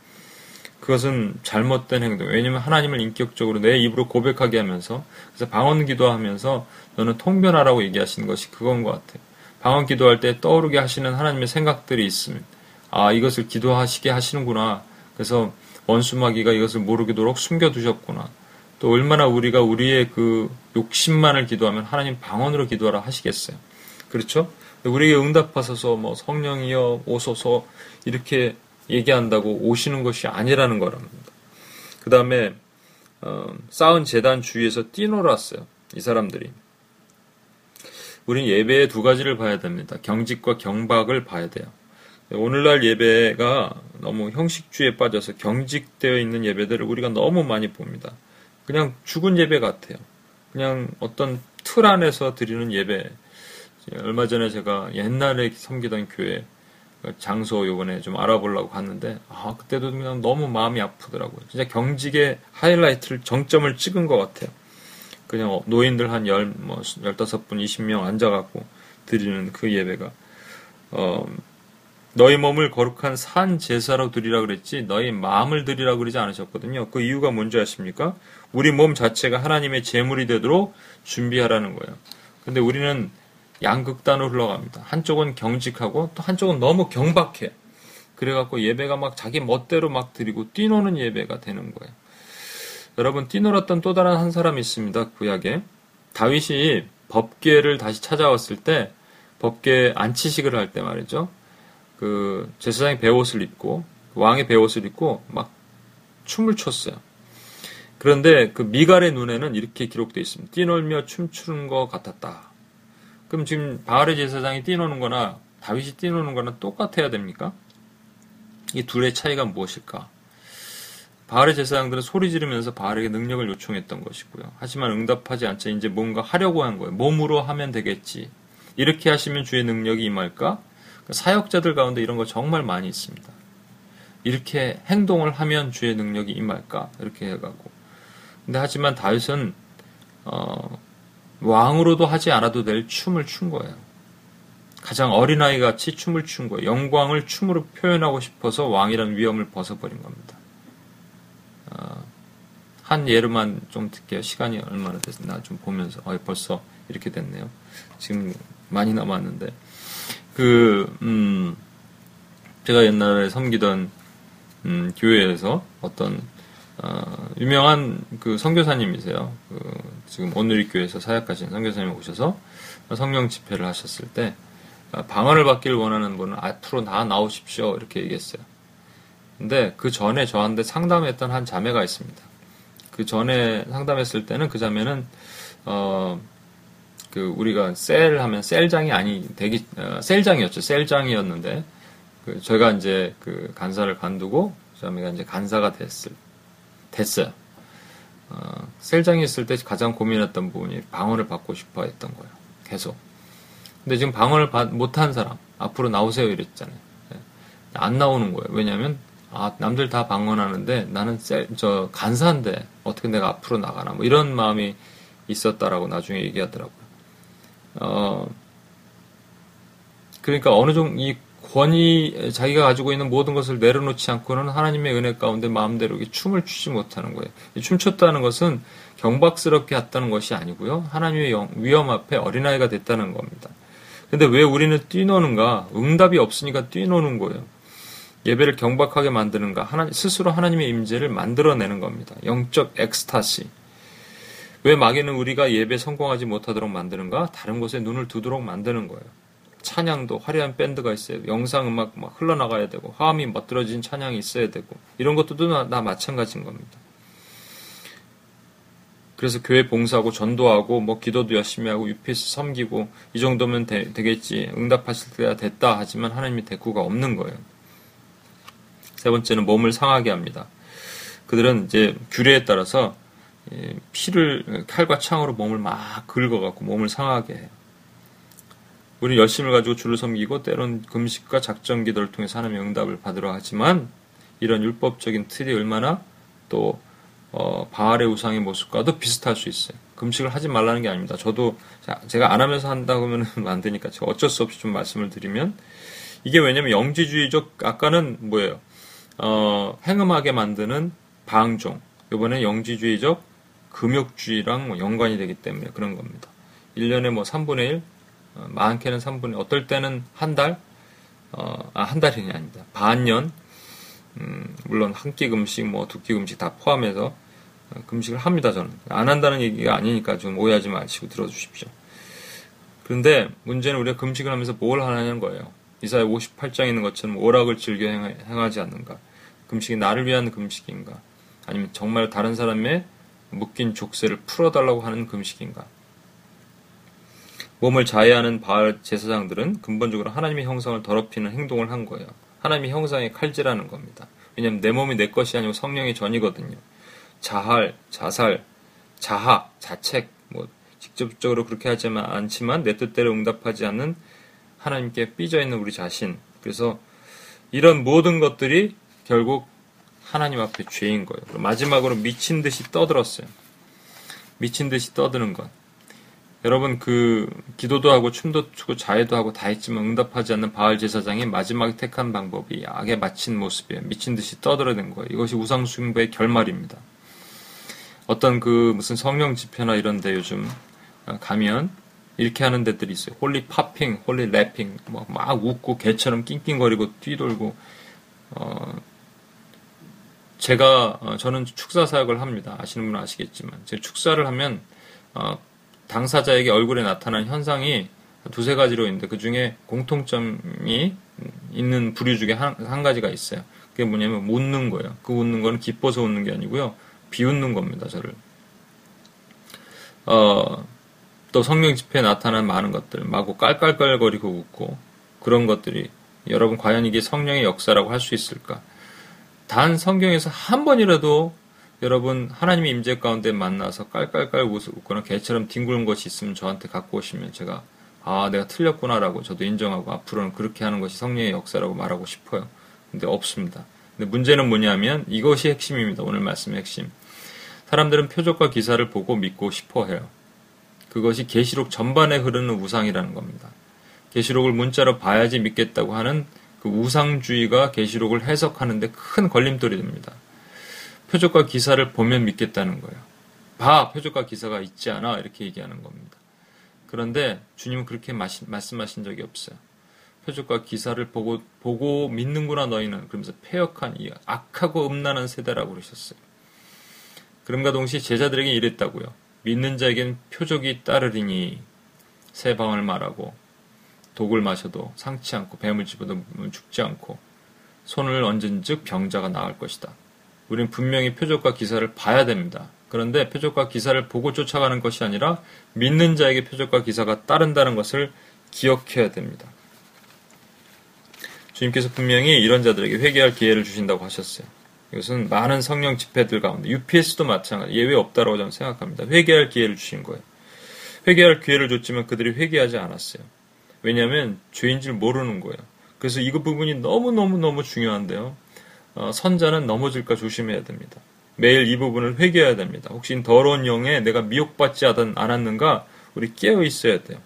그것은 잘못된 행동. 왜냐하면 하나님을 인격적으로 내 입으로 고백하게 하면서 그래서 방언 기도하면서 너는 통변하라고 얘기하시는 것이 그건 것 같아요. 방언 기도할 때 떠오르게 하시는 하나님의 생각들이 있으면 아 이것을 기도하시게 하시는구나. 그래서 원수마귀가 이것을 모르도록 숨겨두셨구나. 또 얼마나 우리가 우리의 그 욕심만을 기도하면 하나님 방언으로 기도하라 하시겠어요. 그렇죠? 우리에게 응답하소서 뭐 성령이여 오소서 이렇게 얘기한다고 오시는 것이 아니라는 거랍니다. 그 다음에 어, 쌓은 재단 주위에서 뛰놀았어요. 이 사람들이. 우린 예배의 두 가지를 봐야 됩니다. 경직과 경박을 봐야 돼요. 오늘날 예배가 너무 형식주의에 빠져서 경직되어 있는 예배들을 우리가 너무 많이 봅니다. 그냥 죽은 예배 같아요. 그냥 어떤 틀 안에서 드리는 예배. 얼마 전에 제가 옛날에 섬기던 교회 장소 요번에 좀 알아보려고 갔는데 아 그때도 그냥 너무 마음이 아프더라고요. 진짜 경직의 하이라이트를 정점을 찍은 것 같아요. 그냥 노인들 한 열, 뭐, 15분, 20명 앉아갖고 드리는 그 예배가, 어, 너희 몸을 거룩한 산 제사로 드리라 그랬지, 너희 마음을 드리라 그러지 않으셨거든요. 그 이유가 뭔지 아십니까? 우리 몸 자체가 하나님의 제물이 되도록 준비하라는 거예요. 근데 우리는 양극단으로 흘러갑니다. 한쪽은 경직하고 또 한쪽은 너무 경박해. 그래갖고 예배가 막 자기 멋대로 막 드리고 뛰노는 예배가 되는 거예요. 여러분 뛰놀았던 또 다른 한 사람이 있습니다. 구약에 다윗이 법계를 다시 찾아왔을 때 법계 안치식을 할 때 말이죠. 그 제사장이 배옷을 입고 왕의 배옷을 입고 막 춤을 췄어요. 그런데 그 미갈의 눈에는 이렇게 기록되어 있습니다. 뛰놀며 춤추는 것 같았다. 그럼 지금 바알의 제사장이 뛰노는 거나 다윗이 뛰노는 거나 똑같아야 됩니까? 이 둘의 차이가 무엇일까? 바알의 제사장들은 소리 지르면서 바알에게 능력을 요청했던 것이고요. 하지만 응답하지 않자 이제 뭔가 하려고 한 거예요. 몸으로 하면 되겠지. 이렇게 하시면 주의 능력이 임할까? 그러니까 사역자들 가운데 이런 거 정말 많이 있습니다. 이렇게 행동을 하면 주의 능력이 임할까? 이렇게 해가고. 근데 하지만 다윗은 어, 왕으로도 하지 않아도 될 춤을 춘 거예요. 가장 어린아이 같이 춤을 춘 거예요. 영광을 춤으로 표현하고 싶어서 왕이라는 위험을 벗어버린 겁니다. 어, 한 예로만 좀 듣게요. 시간이 얼마나 됐나 좀 보면서 어, 벌써 이렇게 됐네요. 지금 많이 남았는데 그 음, 제가 옛날에 섬기던 음, 교회에서 어떤 어, 유명한 그 선교사님이세요. 그 지금 오늘리 교회에서 사역하신 선교사님 오셔서 성령 집회를 하셨을 때 어, 방언을 받기를 원하는 분은 앞으로 다 나오십시오 이렇게 얘기했어요. 근데 그 전에 저한테 상담했던 한 자매가 있습니다. 그 전에 상담했을 때는 그 자매는 어, 그 우리가 셀 하면 셀장이 아니 대기 어, 셀장이었죠. 셀장이었는데 그 저희가 이제 그 간사를 간두고 그 자매가 이제 간사가 됐을 됐어요. 어, 셀장이 있을 때 가장 고민했던 부분이 방언을 받고 싶어 했던 거예요. 계속. 근데 지금 방언을 못한 사람 앞으로 나오세요 이랬잖아요. 네. 안 나오는 거예요. 왜냐하면 아, 남들 다 방언하는데 나는 셀, 저 간사인데 어떻게 내가 앞으로 나가나 뭐 이런 마음이 있었다라고 나중에 얘기하더라고요. 어, 그러니까 어느 정도 이 권위 자기가 가지고 있는 모든 것을 내려놓지 않고는 하나님의 은혜 가운데 마음대로 춤을 추지 못하는 거예요. 춤췄다는 것은 경박스럽게 했다는 것이 아니고요. 하나님의 위험 앞에 어린아이가 됐다는 겁니다. 근데 왜 우리는 뛰노는가? 응답이 없으니까 뛰노는 거예요. 예배를 경박하게 만드는가? 하나, 스스로 하나님의 임재를 만들어내는 겁니다. 영적 엑스타시. 왜 마귀는 우리가 예배 성공하지 못하도록 만드는가? 다른 곳에 눈을 두도록 만드는 거예요. 찬양도 화려한 밴드가 있어야 되고, 영상 음악 막 흘러나가야 되고, 화음이 멋들어진 찬양이 있어야 되고, 이런 것도 다, 다 마찬가지인 겁니다. 그래서 교회 봉사하고 전도하고 뭐 기도도 열심히 하고 UPS 섬기고 이 정도면 되, 겠지 응답하실 때가 됐다 하지만 하나님이 대꾸가 없는 거예요. 세 번째는 몸을 상하게 합니다. 그들은 이제 규례에 따라서 피를 칼과 창으로 몸을 막 긁어갖고 몸을 상하게 해요. 우리는 열심을 가지고 주를 섬기고 때론 금식과 작전 기도를 통해서 하나님의 응답을 받으러 하지만 이런 율법적인 틀이 얼마나 또 어, 바알의 우상의 모습과도 비슷할 수 있어요. 금식을 하지 말라는 게 아닙니다. 저도 제가 안 하면서 한다고 하면 안 되니까 제가 어쩔 수 없이 좀 말씀을 드리면 이게 왜냐면 영지주의적 아까는 뭐예요? 어, 행음하게 만드는 방종. 이번에 영지주의적 금욕주의랑 뭐 연관이 되기 때문에 그런 겁니다. 1년에 뭐 3분의 1, 어, 많게는 3분의 1, 어떨 때는 한 달, 어, 아, 한 달이 아닙니다. 반년, 음, 물론 한 끼 금식, 뭐 두 끼 금식 다 포함해서 어, 금식을 합니다, 저는. 안 한다는 얘기가 아니니까 좀 오해하지 마시고 들어주십시오. 그런데 문제는 우리가 금식을 하면서 뭘 하냐는 거예요. 이사야 58장에 있는 것처럼 오락을 즐겨 행하지 않는가? 금식이 나를 위한 금식인가? 아니면 정말 다른 사람의 묶인 족쇄를 풀어달라고 하는 금식인가? 몸을 자해하는 바알 제사장들은 근본적으로 하나님의 형상을 더럽히는 행동을 한 거예요. 하나님의 형상에 칼질하는 겁니다. 왜냐하면 내 몸이 내 것이 아니고 성령의 전이거든요. 자할, 자살, 자학, 자책, 뭐 직접적으로 그렇게 하지만 않지만 내 뜻대로 응답하지 않는 하나님께 삐져 있는 우리 자신. 그래서 이런 모든 것들이 결국 하나님 앞에 죄인 거예요. 마지막으로 미친 듯이 떠들었어요. 미친 듯이 떠드는 것. 여러분 그 기도도 하고 춤도 추고 자해도 하고 다 했지만 응답하지 않는 바알 제사장이 마지막에 택한 방법이 악에 맞힌 모습이에요. 미친 듯이 떠들어댄 거예요. 이것이 우상 숭배의 결말입니다. 어떤 그 무슨 성령 집회나 이런데 요즘 가면 이렇게 하는 데들이 있어요. holy barking, holy laughing, 뭐막 웃고 개처럼 낑낑거리고 뛰돌고 어 제가 어, 저는 축사 사역을 합니다. 아시는 분은 아시겠지만 제 축사를 하면 어, 당사자에게 얼굴에 나타나는 현상이 두세 가지로 있는데 그 중에 공통점이 있는 부류 중에 한, 한 가지가 있어요. 그게 뭐냐면 웃는 거예요. 그 웃는 거는 기뻐서 웃는 게 아니고요. 비웃는 겁니다, 저를. 어, 또 성령 집회에 나타난 많은 것들, 마구 깔깔깔거리고 웃고 그런 것들이 여러분 과연 이게 성령의 역사라고 할 수 있을까? 단 성경에서 한 번이라도 여러분 하나님의 임재 가운데 만나서 깔깔깔 웃거나 개처럼 뒹구는 것이 있으면 저한테 갖고 오시면 제가 아 내가 틀렸구나라고 저도 인정하고 앞으로는 그렇게 하는 것이 성령의 역사라고 말하고 싶어요. 근데 없습니다. 근데 문제는 뭐냐면 이것이 핵심입니다. 오늘 말씀의 핵심. 사람들은 표적과 기사를 보고 믿고 싶어 해요. 그것이 계시록 전반에 흐르는 우상이라는 겁니다. 계시록을 문자로 봐야지 믿겠다고 하는 그 우상주의가 계시록을 해석하는데 큰 걸림돌이 됩니다. 표적과 기사를 보면 믿겠다는 거예요. 봐, 표적과 기사가 있지 않아 이렇게 얘기하는 겁니다. 그런데 주님은 그렇게 마시, 말씀하신 적이 없어요. 표적과 기사를 보고 보고 믿는구나 너희는 그러면서 폐역한 이 악하고 음란한 세대라고 그러셨어요. 그럼과 동시에 제자들에게 이랬다고요. 믿는 자에겐 표적이 따르리니 새 방을 말하고 독을 마셔도 상치 않고 뱀을 집어도 죽지 않고 손을 얹은 즉 병자가 나을 것이다. 우리는 분명히 표적과 기사를 봐야 됩니다. 그런데 표적과 기사를 보고 쫓아가는 것이 아니라 믿는 자에게 표적과 기사가 따른다는 것을 기억해야 됩니다. 주님께서 분명히 이런 자들에게 회개할 기회를 주신다고 하셨어요. 이것은 많은 성령 집회들 가운데 UPS도 마찬가지 예외 없다고 저는 생각합니다. 회개할 기회를 주신 거예요. 회개할 기회를 줬지만 그들이 회개하지 않았어요. 왜냐하면 죄인 줄 모르는 거예요. 그래서 이거 부분이 너무너무너무 중요한데요. 어, 선자는 넘어질까 조심해야 됩니다. 매일 이 부분을 회개해야 됩니다. 혹시 더러운 영에 내가 미혹받지 않았는가 우리 깨어 있어야 돼요.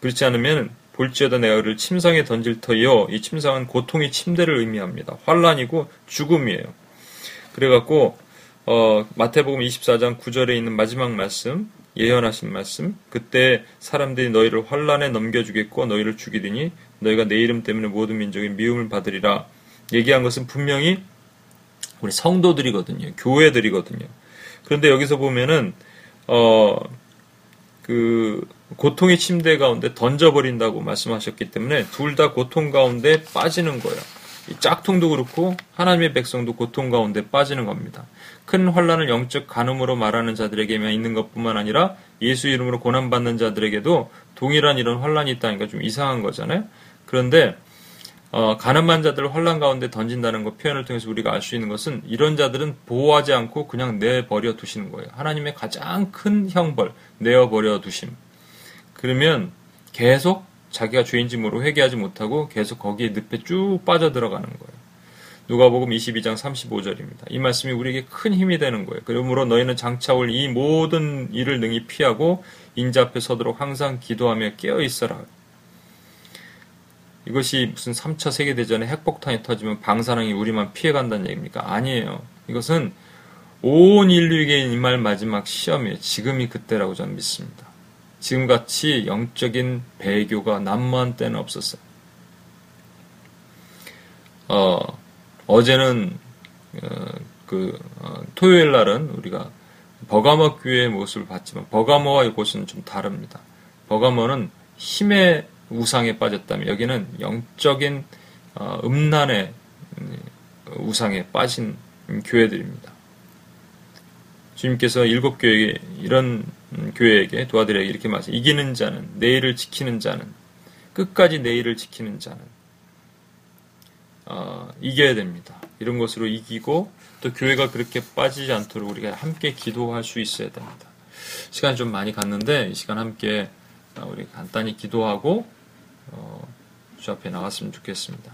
그렇지 않으면 볼지어다 내가 그를 침상에 던질 터이요. 이 침상은 고통의 침대를 의미합니다. 환란이고 죽음이에요. 그래갖고 어, 마태복음 24장 9절에 있는 마지막 말씀 예언하신 말씀 그때 사람들이 너희를 환란에 넘겨주겠고 너희를 죽이더니 너희가 내 이름 때문에 모든 민족이 미움을 받으리라. 얘기한 것은 분명히 우리 성도들이거든요. 교회들이거든요. 그런데 여기서 보면은 어 그 고통의 침대 가운데 던져버린다고 말씀하셨기 때문에 둘 다 고통 가운데 빠지는 거예요. 이 짝퉁도 그렇고 하나님의 백성도 고통 가운데 빠지는 겁니다. 큰 환란을 영적 간음으로 말하는 자들에게만 있는 것뿐만 아니라 예수 이름으로 고난 받는 자들에게도 동일한 이런 환란이 있다니까 좀 이상한 거잖아요. 그런데 어, 가난한 자들을 환란 가운데 던진다는 것 표현을 통해서 우리가 알 수 있는 것은 이런 자들은 보호하지 않고 그냥 내버려 두시는 거예요. 하나님의 가장 큰 형벌 내어 버려 두심. 그러면 계속 자기가 죄인지 모르고 회개하지 못하고 계속 거기에 늪에 쭉 빠져들어가는 거예요. 누가복음 22장 35절입니다. 이 말씀이 우리에게 큰 힘이 되는 거예요. 그러므로 너희는 장차 올 이 모든 일을 능히 피하고 인자 앞에 서도록 항상 기도하며 깨어 있어라. 이것이 무슨 3차 세계대전에 핵폭탄이 터지면 방사능이 우리만 피해간다는 얘기입니까? 아니에요. 이것은 온 인류에게 임할 마지막 시험이에요. 지금이 그때라고 저는 믿습니다. 지금같이 영적인 배교가 난무한 때는 없었어요. 어, 어제는 어, 그 어, 토요일 날은 우리가 버가모 교회의 모습을 봤지만 버가모와 이곳은 좀 다릅니다. 버가모는 힘의 우상에 빠졌다면 여기는 영적인 어, 음란의 음, 우상에 빠진 교회들입니다. 주님께서 일곱 교회에 이런 교회에게 도와드려야 이렇게 말씀 이기는 자는 내일을 지키는 자는 끝까지 내일을 지키는 자는 어, 이겨야 됩니다. 이런 것으로 이기고 또 교회가 그렇게 빠지지 않도록 우리가 함께 기도할 수 있어야 됩니다. 시간 좀 많이 갔는데 이 시간 함께 어, 우리 간단히 기도하고 어, 주 앞에 나갔으면 좋겠습니다.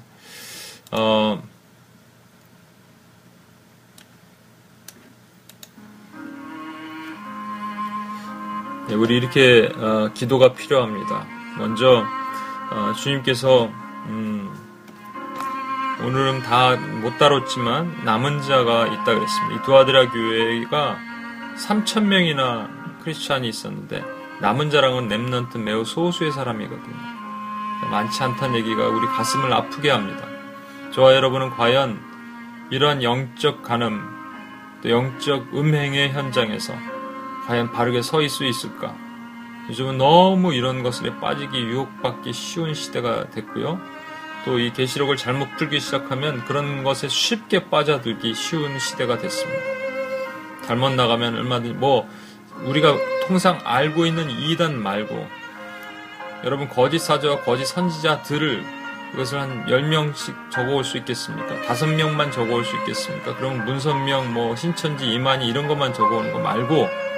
어, 우리 이렇게 어, 기도가 필요합니다. 먼저 어, 주님께서 음, 오늘은 다 못 다뤘지만 남은 자가 있다 그랬습니다. 이 두아드라 교회가 3천 명이나 크리스찬이 있었는데 남은 자랑은 랩런트 매우 소수의 사람이거든요. 많지 않다는 얘기가 우리 가슴을 아프게 합니다. 저와 여러분은 과연 이러한 영적 간음, 또 영적 음행의 현장에서 과연 바르게 서 있을 수 있을까? 요즘은 너무 이런 것에 빠지기 유혹받기 쉬운 시대가 됐고요. 또 이 계시록을 잘못 풀기 시작하면 그런 것에 쉽게 빠져들기 쉬운 시대가 됐습니다. 잘못 나가면 얼마든지 뭐 우리가 통상 알고 있는 이단 말고 여러분 거짓 사자와 거짓 선지자들을 이것을 한 10명씩 적어올 수 있겠습니까? 5명만 적어올 수 있겠습니까? 그럼 문선명, 뭐 신천지, 이만희 이런 것만 적어오는 거 말고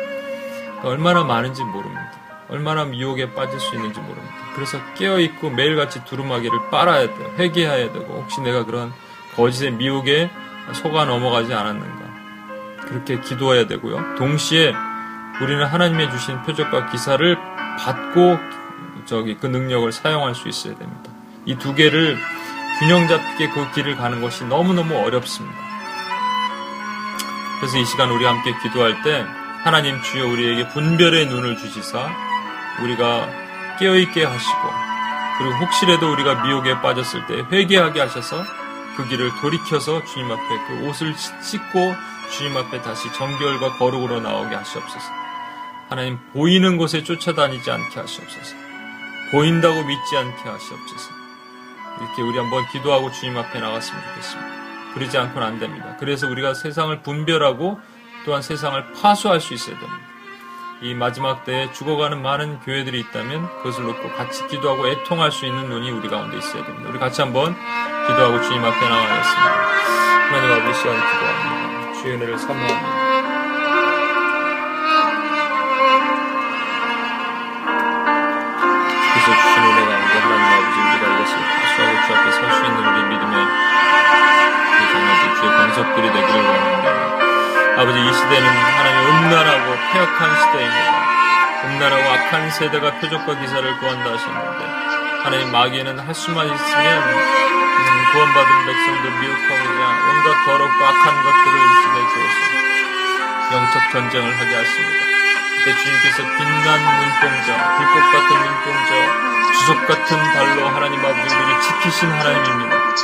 얼마나 많은지 모릅니다. 얼마나 미혹에 빠질 수 있는지 모릅니다. 그래서 깨어있고 매일같이 두루마기를 빨아야 돼요. 회개해야 되고 혹시 내가 그런 거짓의 미혹에 속아 넘어가지 않았는가. 그렇게 기도해야 되고요. 동시에 우리는 하나님의 주신 표적과 기사를 받고 저기 그 능력을 사용할 수 있어야 됩니다. 이 두 개를 균형 잡게 그 길을 가는 것이 너무너무 어렵습니다. 그래서 이 시간 우리 함께 기도할 때 하나님 주여 우리에게 분별의 눈을 주시사 우리가 깨어있게 하시고 그리고 혹시라도 우리가 미혹에 빠졌을 때 회개하게 하셔서 그 길을 돌이켜서 주님 앞에 그 옷을 씻고 주님 앞에 다시 정결과 거룩으로 나오게 하시옵소서. 하나님 보이는 곳에 쫓아다니지 않게 하시옵소서. 보인다고 믿지 않게 하시옵소서. 이렇게 우리 한번 기도하고 주님 앞에 나갔으면 좋겠습니다. 그러지 않고는 안 됩니다. 그래서 우리가 세상을 분별하고 또한 세상을 파수할 수 있어야 됩니다. 이 마지막 때에 죽어가는 많은 교회들이 있다면 그것을 놓고 같이 기도하고 애통할 수 있는 눈이 우리 가운데 있어야 됩니다. 우리 같이 한번 기도하고 주님 앞에 나가겠습니다. 하나님 아버지 시간 기도합니다. 주의 은혜를 사모합니다. 주께서 주신 은혜 가운데 하나님 아버지 우리가 이것을 파수하고 주 앞에 설 수 있는 우리 믿음의 그 자녀들 주의 권석들이 되기를 원합니다. 아버지 이 시대는 하나님의 음란하고 폐역한 시대입니다. 음란하고 악한 세대가 표적과 기사를 구한다 하셨는데 하나님 마귀에는 할 수만 있으면 음, 구원받은 백성들 미혹하고자 온갖 더럽고 악한 것들을 이 시대에 주어서 영적 전쟁을 하게 하십니다. 그때 주님께서 빛난 눈동자, 불꽃 같은 눈동자, 주석 같은 발로 하나님 아버지 우리를 지키신 하나님입니다.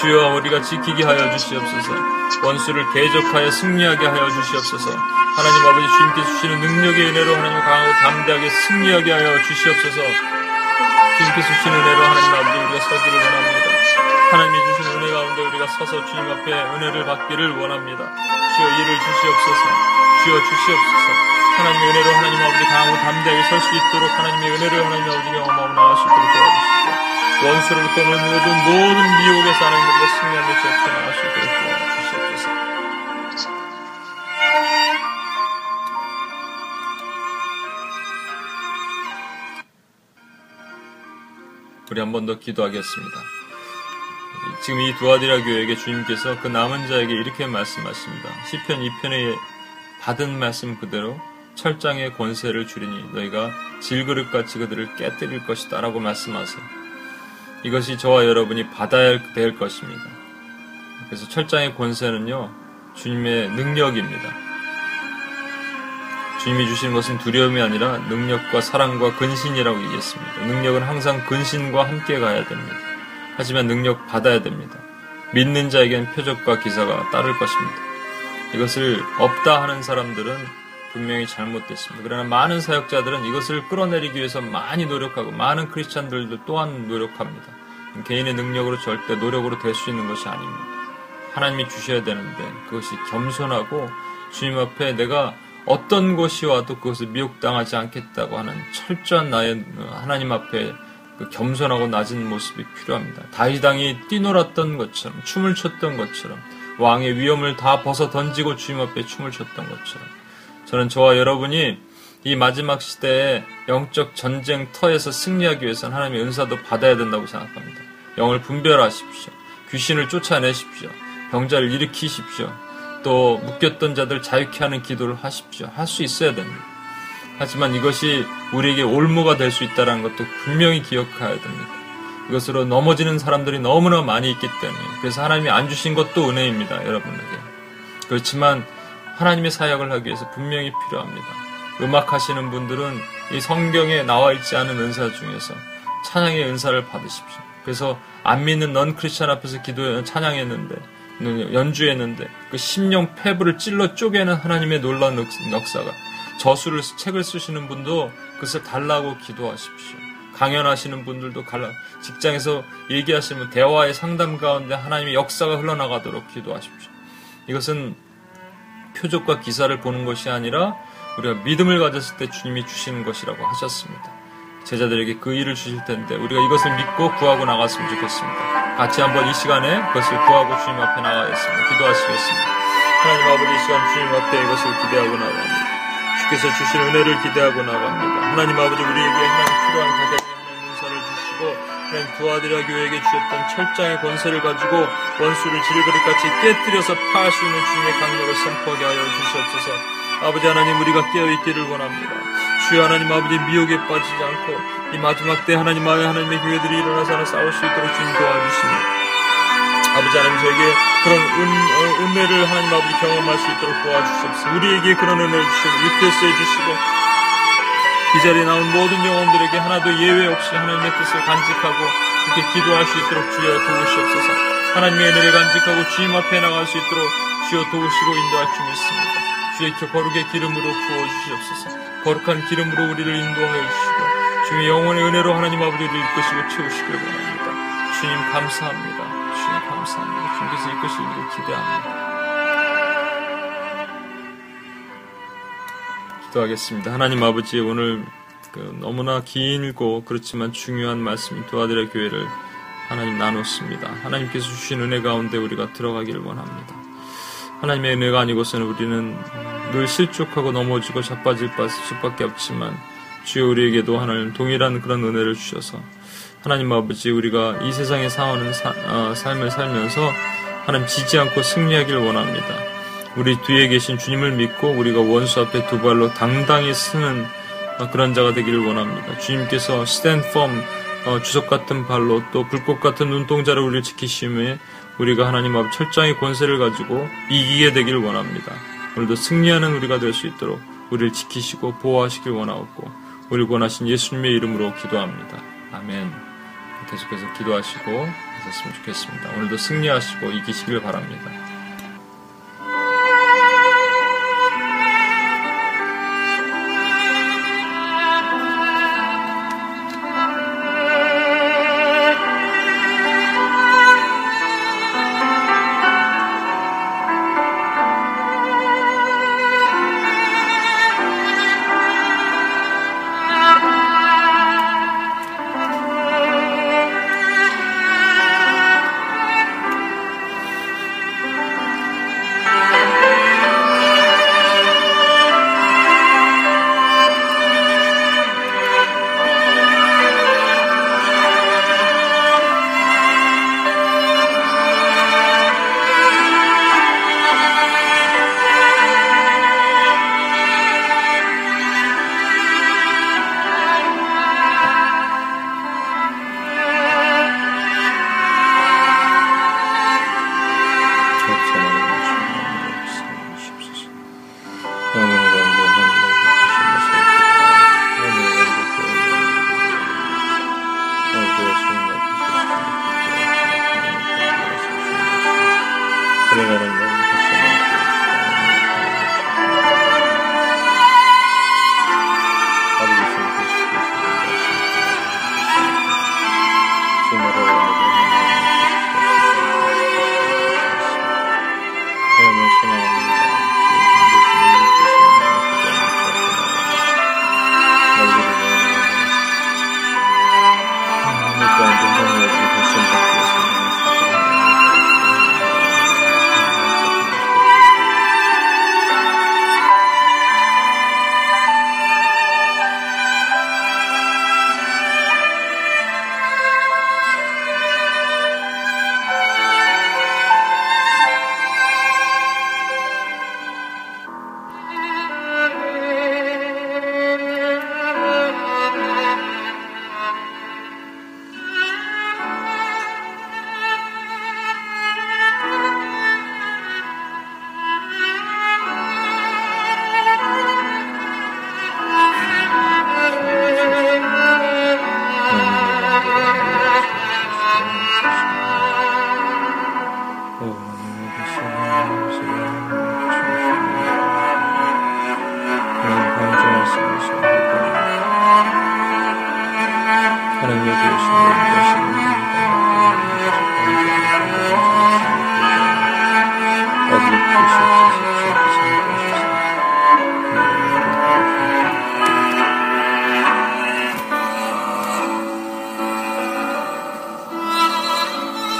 주여 우리가 지키게 하여 주시옵소서. 원수를 대적하여 승리하게 하여 주시옵소서. 하나님 아버지 주님께 주시는 능력의 은혜로 하나님 강하고 담대하게 승리하게 하여 주시옵소서. 주님께 주시는 은혜로 하나님 아버지 우리가 서기를 원합니다. 하나님이 주신 은혜 가운데 우리가 서서 주님 앞에 은혜를 받기를 원합니다. 주여 이를 주시옵소서. 주여 주시옵소서. 하나님의 은혜로 하나님 아버지 강하고 담대하게 설 수 있도록 하나님의 은혜를 하나님 아버지 경험하고 나갈 수 있도록 도와주시고 원수로부터 오는 모든 모든 미혹에서 하나님 우리가 승리하며 지어 나갈 수 있도록 도와주시옵소서. 우리 한 번 더 기도하겠습니다. 지금 이 두아디라 교회에게 주님께서 그 남은 자에게 이렇게 말씀하십니다. 시편 2편에 받은 말씀 그대로 철장의 권세를 주리니 너희가 질그릇같이 그들을 깨뜨릴 것이다 라고 말씀하세요. 이것이 저와 여러분이 받아야 될 것입니다. 그래서 철장의 권세는요, 주님의 능력입니다. 주님이 주신 것은 두려움이 아니라 능력과 사랑과 근신이라고 얘기했습니다. 능력은 항상 근신과 함께 가야 됩니다. 하지만 능력 받아야 됩니다. 믿는 자에겐 표적과 기사가 따를 것입니다. 이것을 없다 하는 사람들은 분명히 잘못됐습니다. 그러나 많은 사역자들은 이것을 끌어내리기 위해서 많이 노력하고 많은 크리스찬들도 또한 노력합니다. 개인의 능력으로 절대 노력으로 될 수 있는 것이 아닙니다. 하나님이 주셔야 되는데 그것이 겸손하고 주님 앞에 내가 어떤 것이 와도 그것을 미혹당하지 않겠다고 하는 철저한 나의 하나님 앞에 그 겸손하고 낮은 모습이 필요합니다. 다윗 당이 뛰놀았던 것처럼 춤을 췄던 것처럼 왕의 위험을 다 벗어 던지고 주님 앞에 춤을 췄던 것처럼 저는 저와 여러분이 이 마지막 시대에 영적 전쟁 터에서 승리하기 위해서는 하나님의 은사도 받아야 된다고 생각합니다. 영을 분별하십시오. 귀신을 쫓아내십시오. 병자를 일으키십시오. 또 묶였던 자들 자유케 하는 기도를 하십시오. 할 수 있어야 됩니다. 하지만 이것이 우리에게 올무가 될 수 있다는 것도 분명히 기억해야 됩니다. 이것으로 넘어지는 사람들이 너무나 많이 있기 때문에 그래서 하나님이 안 주신 것도 은혜입니다. 여러분에게. 그렇지만 하나님의 사역을 하기 위해서 분명히 필요합니다. 음악 하시는 분들은 이 성경에 나와 있지 않은 은사 중에서 찬양의 은사를 받으십시오. 그래서 안 믿는 넌 크리스천 앞에서 기도 찬양했는데 연주했는데 그 심령 폐부를 찔러 쪼개는 하나님의 놀라운 역사가 저수를 책을 쓰시는 분도 그것을 달라고 기도하십시오. 강연하시는 분들도 갈라 직장에서 얘기하시면 대화의 상담 가운데 하나님의 역사가 흘러나가도록 기도하십시오. 이것은 표적과 기사를 보는 것이 아니라 우리가 믿음을 가졌을 때 주님이 주시는 것이라고 하셨습니다. 제자들에게 그 일을 주실 텐데 우리가 이것을 믿고 구하고 나갔으면 좋겠습니다. 같이 한번 이 시간에 그것을 구하고 주님 앞에 나가겠습니다. 기도하시겠습니다. 하나님 아버지 이 시간 주님 앞에 이것을 기대하고 나갑니다. 주께서 주신 은혜를 기대하고 나갑니다. 하나님 아버지 우리에게 하나님 필요한 가격에 하나님 은사를 주시고 부하들아 교회에게 주셨던 철장의 권세를 가지고 원수를 질그릇같이 깨뜨려서 파할 수 있는 주님의 강력을 선포하게 하여 주시옵소서. 아버지 하나님 우리가 깨어있기를 원합니다. 주여 하나님 아버지 미혹에 빠지지 않고 이 마지막 때 하나님 아의 하나님의 교회들이 일어나서 하나 싸울 수 있도록 주님 도와주십니다. 아버지 하나님 저에게 그런 은, 어, 은혜를 하나님 아버지 경험할 수 있도록 도와주십시오. 우리에게 그런 은혜를 주시고 위태스 해 주시고 이 자리에 나온 모든 영혼들에게 하나도 예외 없이 하나님의 뜻을 간직하고 그렇게 기도할 수 있도록 주여 도우시옵소서. 하나님의 은혜를 간직하고 주님 앞에 나갈 수 있도록 주여 도우시고 인도할 줄 믿습니다. 주의 거룩의 기름으로 부어주시옵소서. 거룩한 기름으로 우리를 인도하여 주시고 주의 영혼의 은혜로 하나님 아버지를 이끄시고 채우시길 원합니다. 주님 감사합니다. 주님 감사합니다. 주님께서 이끄시기를 기대합니다. 기도하겠습니다. 하나님 아버지 오늘 그 너무나 길고 그렇지만 중요한 말씀 도와드려 교회를 하나님 나눴습니다. 하나님께서 주신 은혜 가운데 우리가 들어가기를 원합니다. 하나님의 은혜가 아니고서는 우리는 늘 실족하고 넘어지고 자빠질 수밖에 없지만 주여 우리에게도 하나님 동일한 그런 은혜를 주셔서 하나님 아버지 우리가 이 세상에 사는 사, 어, 삶을 살면서 하나님 지지 않고 승리하길 원합니다. 우리 뒤에 계신 주님을 믿고 우리가 원수 앞에 두 발로 당당히 쓰는 그런 자가 되기를 원합니다. 주님께서 firm 어, 주석 같은 발로 또 불꽃 같은 눈동자를 우리를 지키심에 우리가 하나님 앞 철장의 권세를 가지고 이기게 되기를 원합니다. 오늘도 승리하는 우리가 될 수 있도록 우리를 지키시고 보호하시길 원하옵고 우리 권하신 예수님의 이름으로 기도합니다. 아멘. 계속해서 기도하시고 하셨으면 좋겠습니다. 오늘도 승리하시고 이기시길 바랍니다.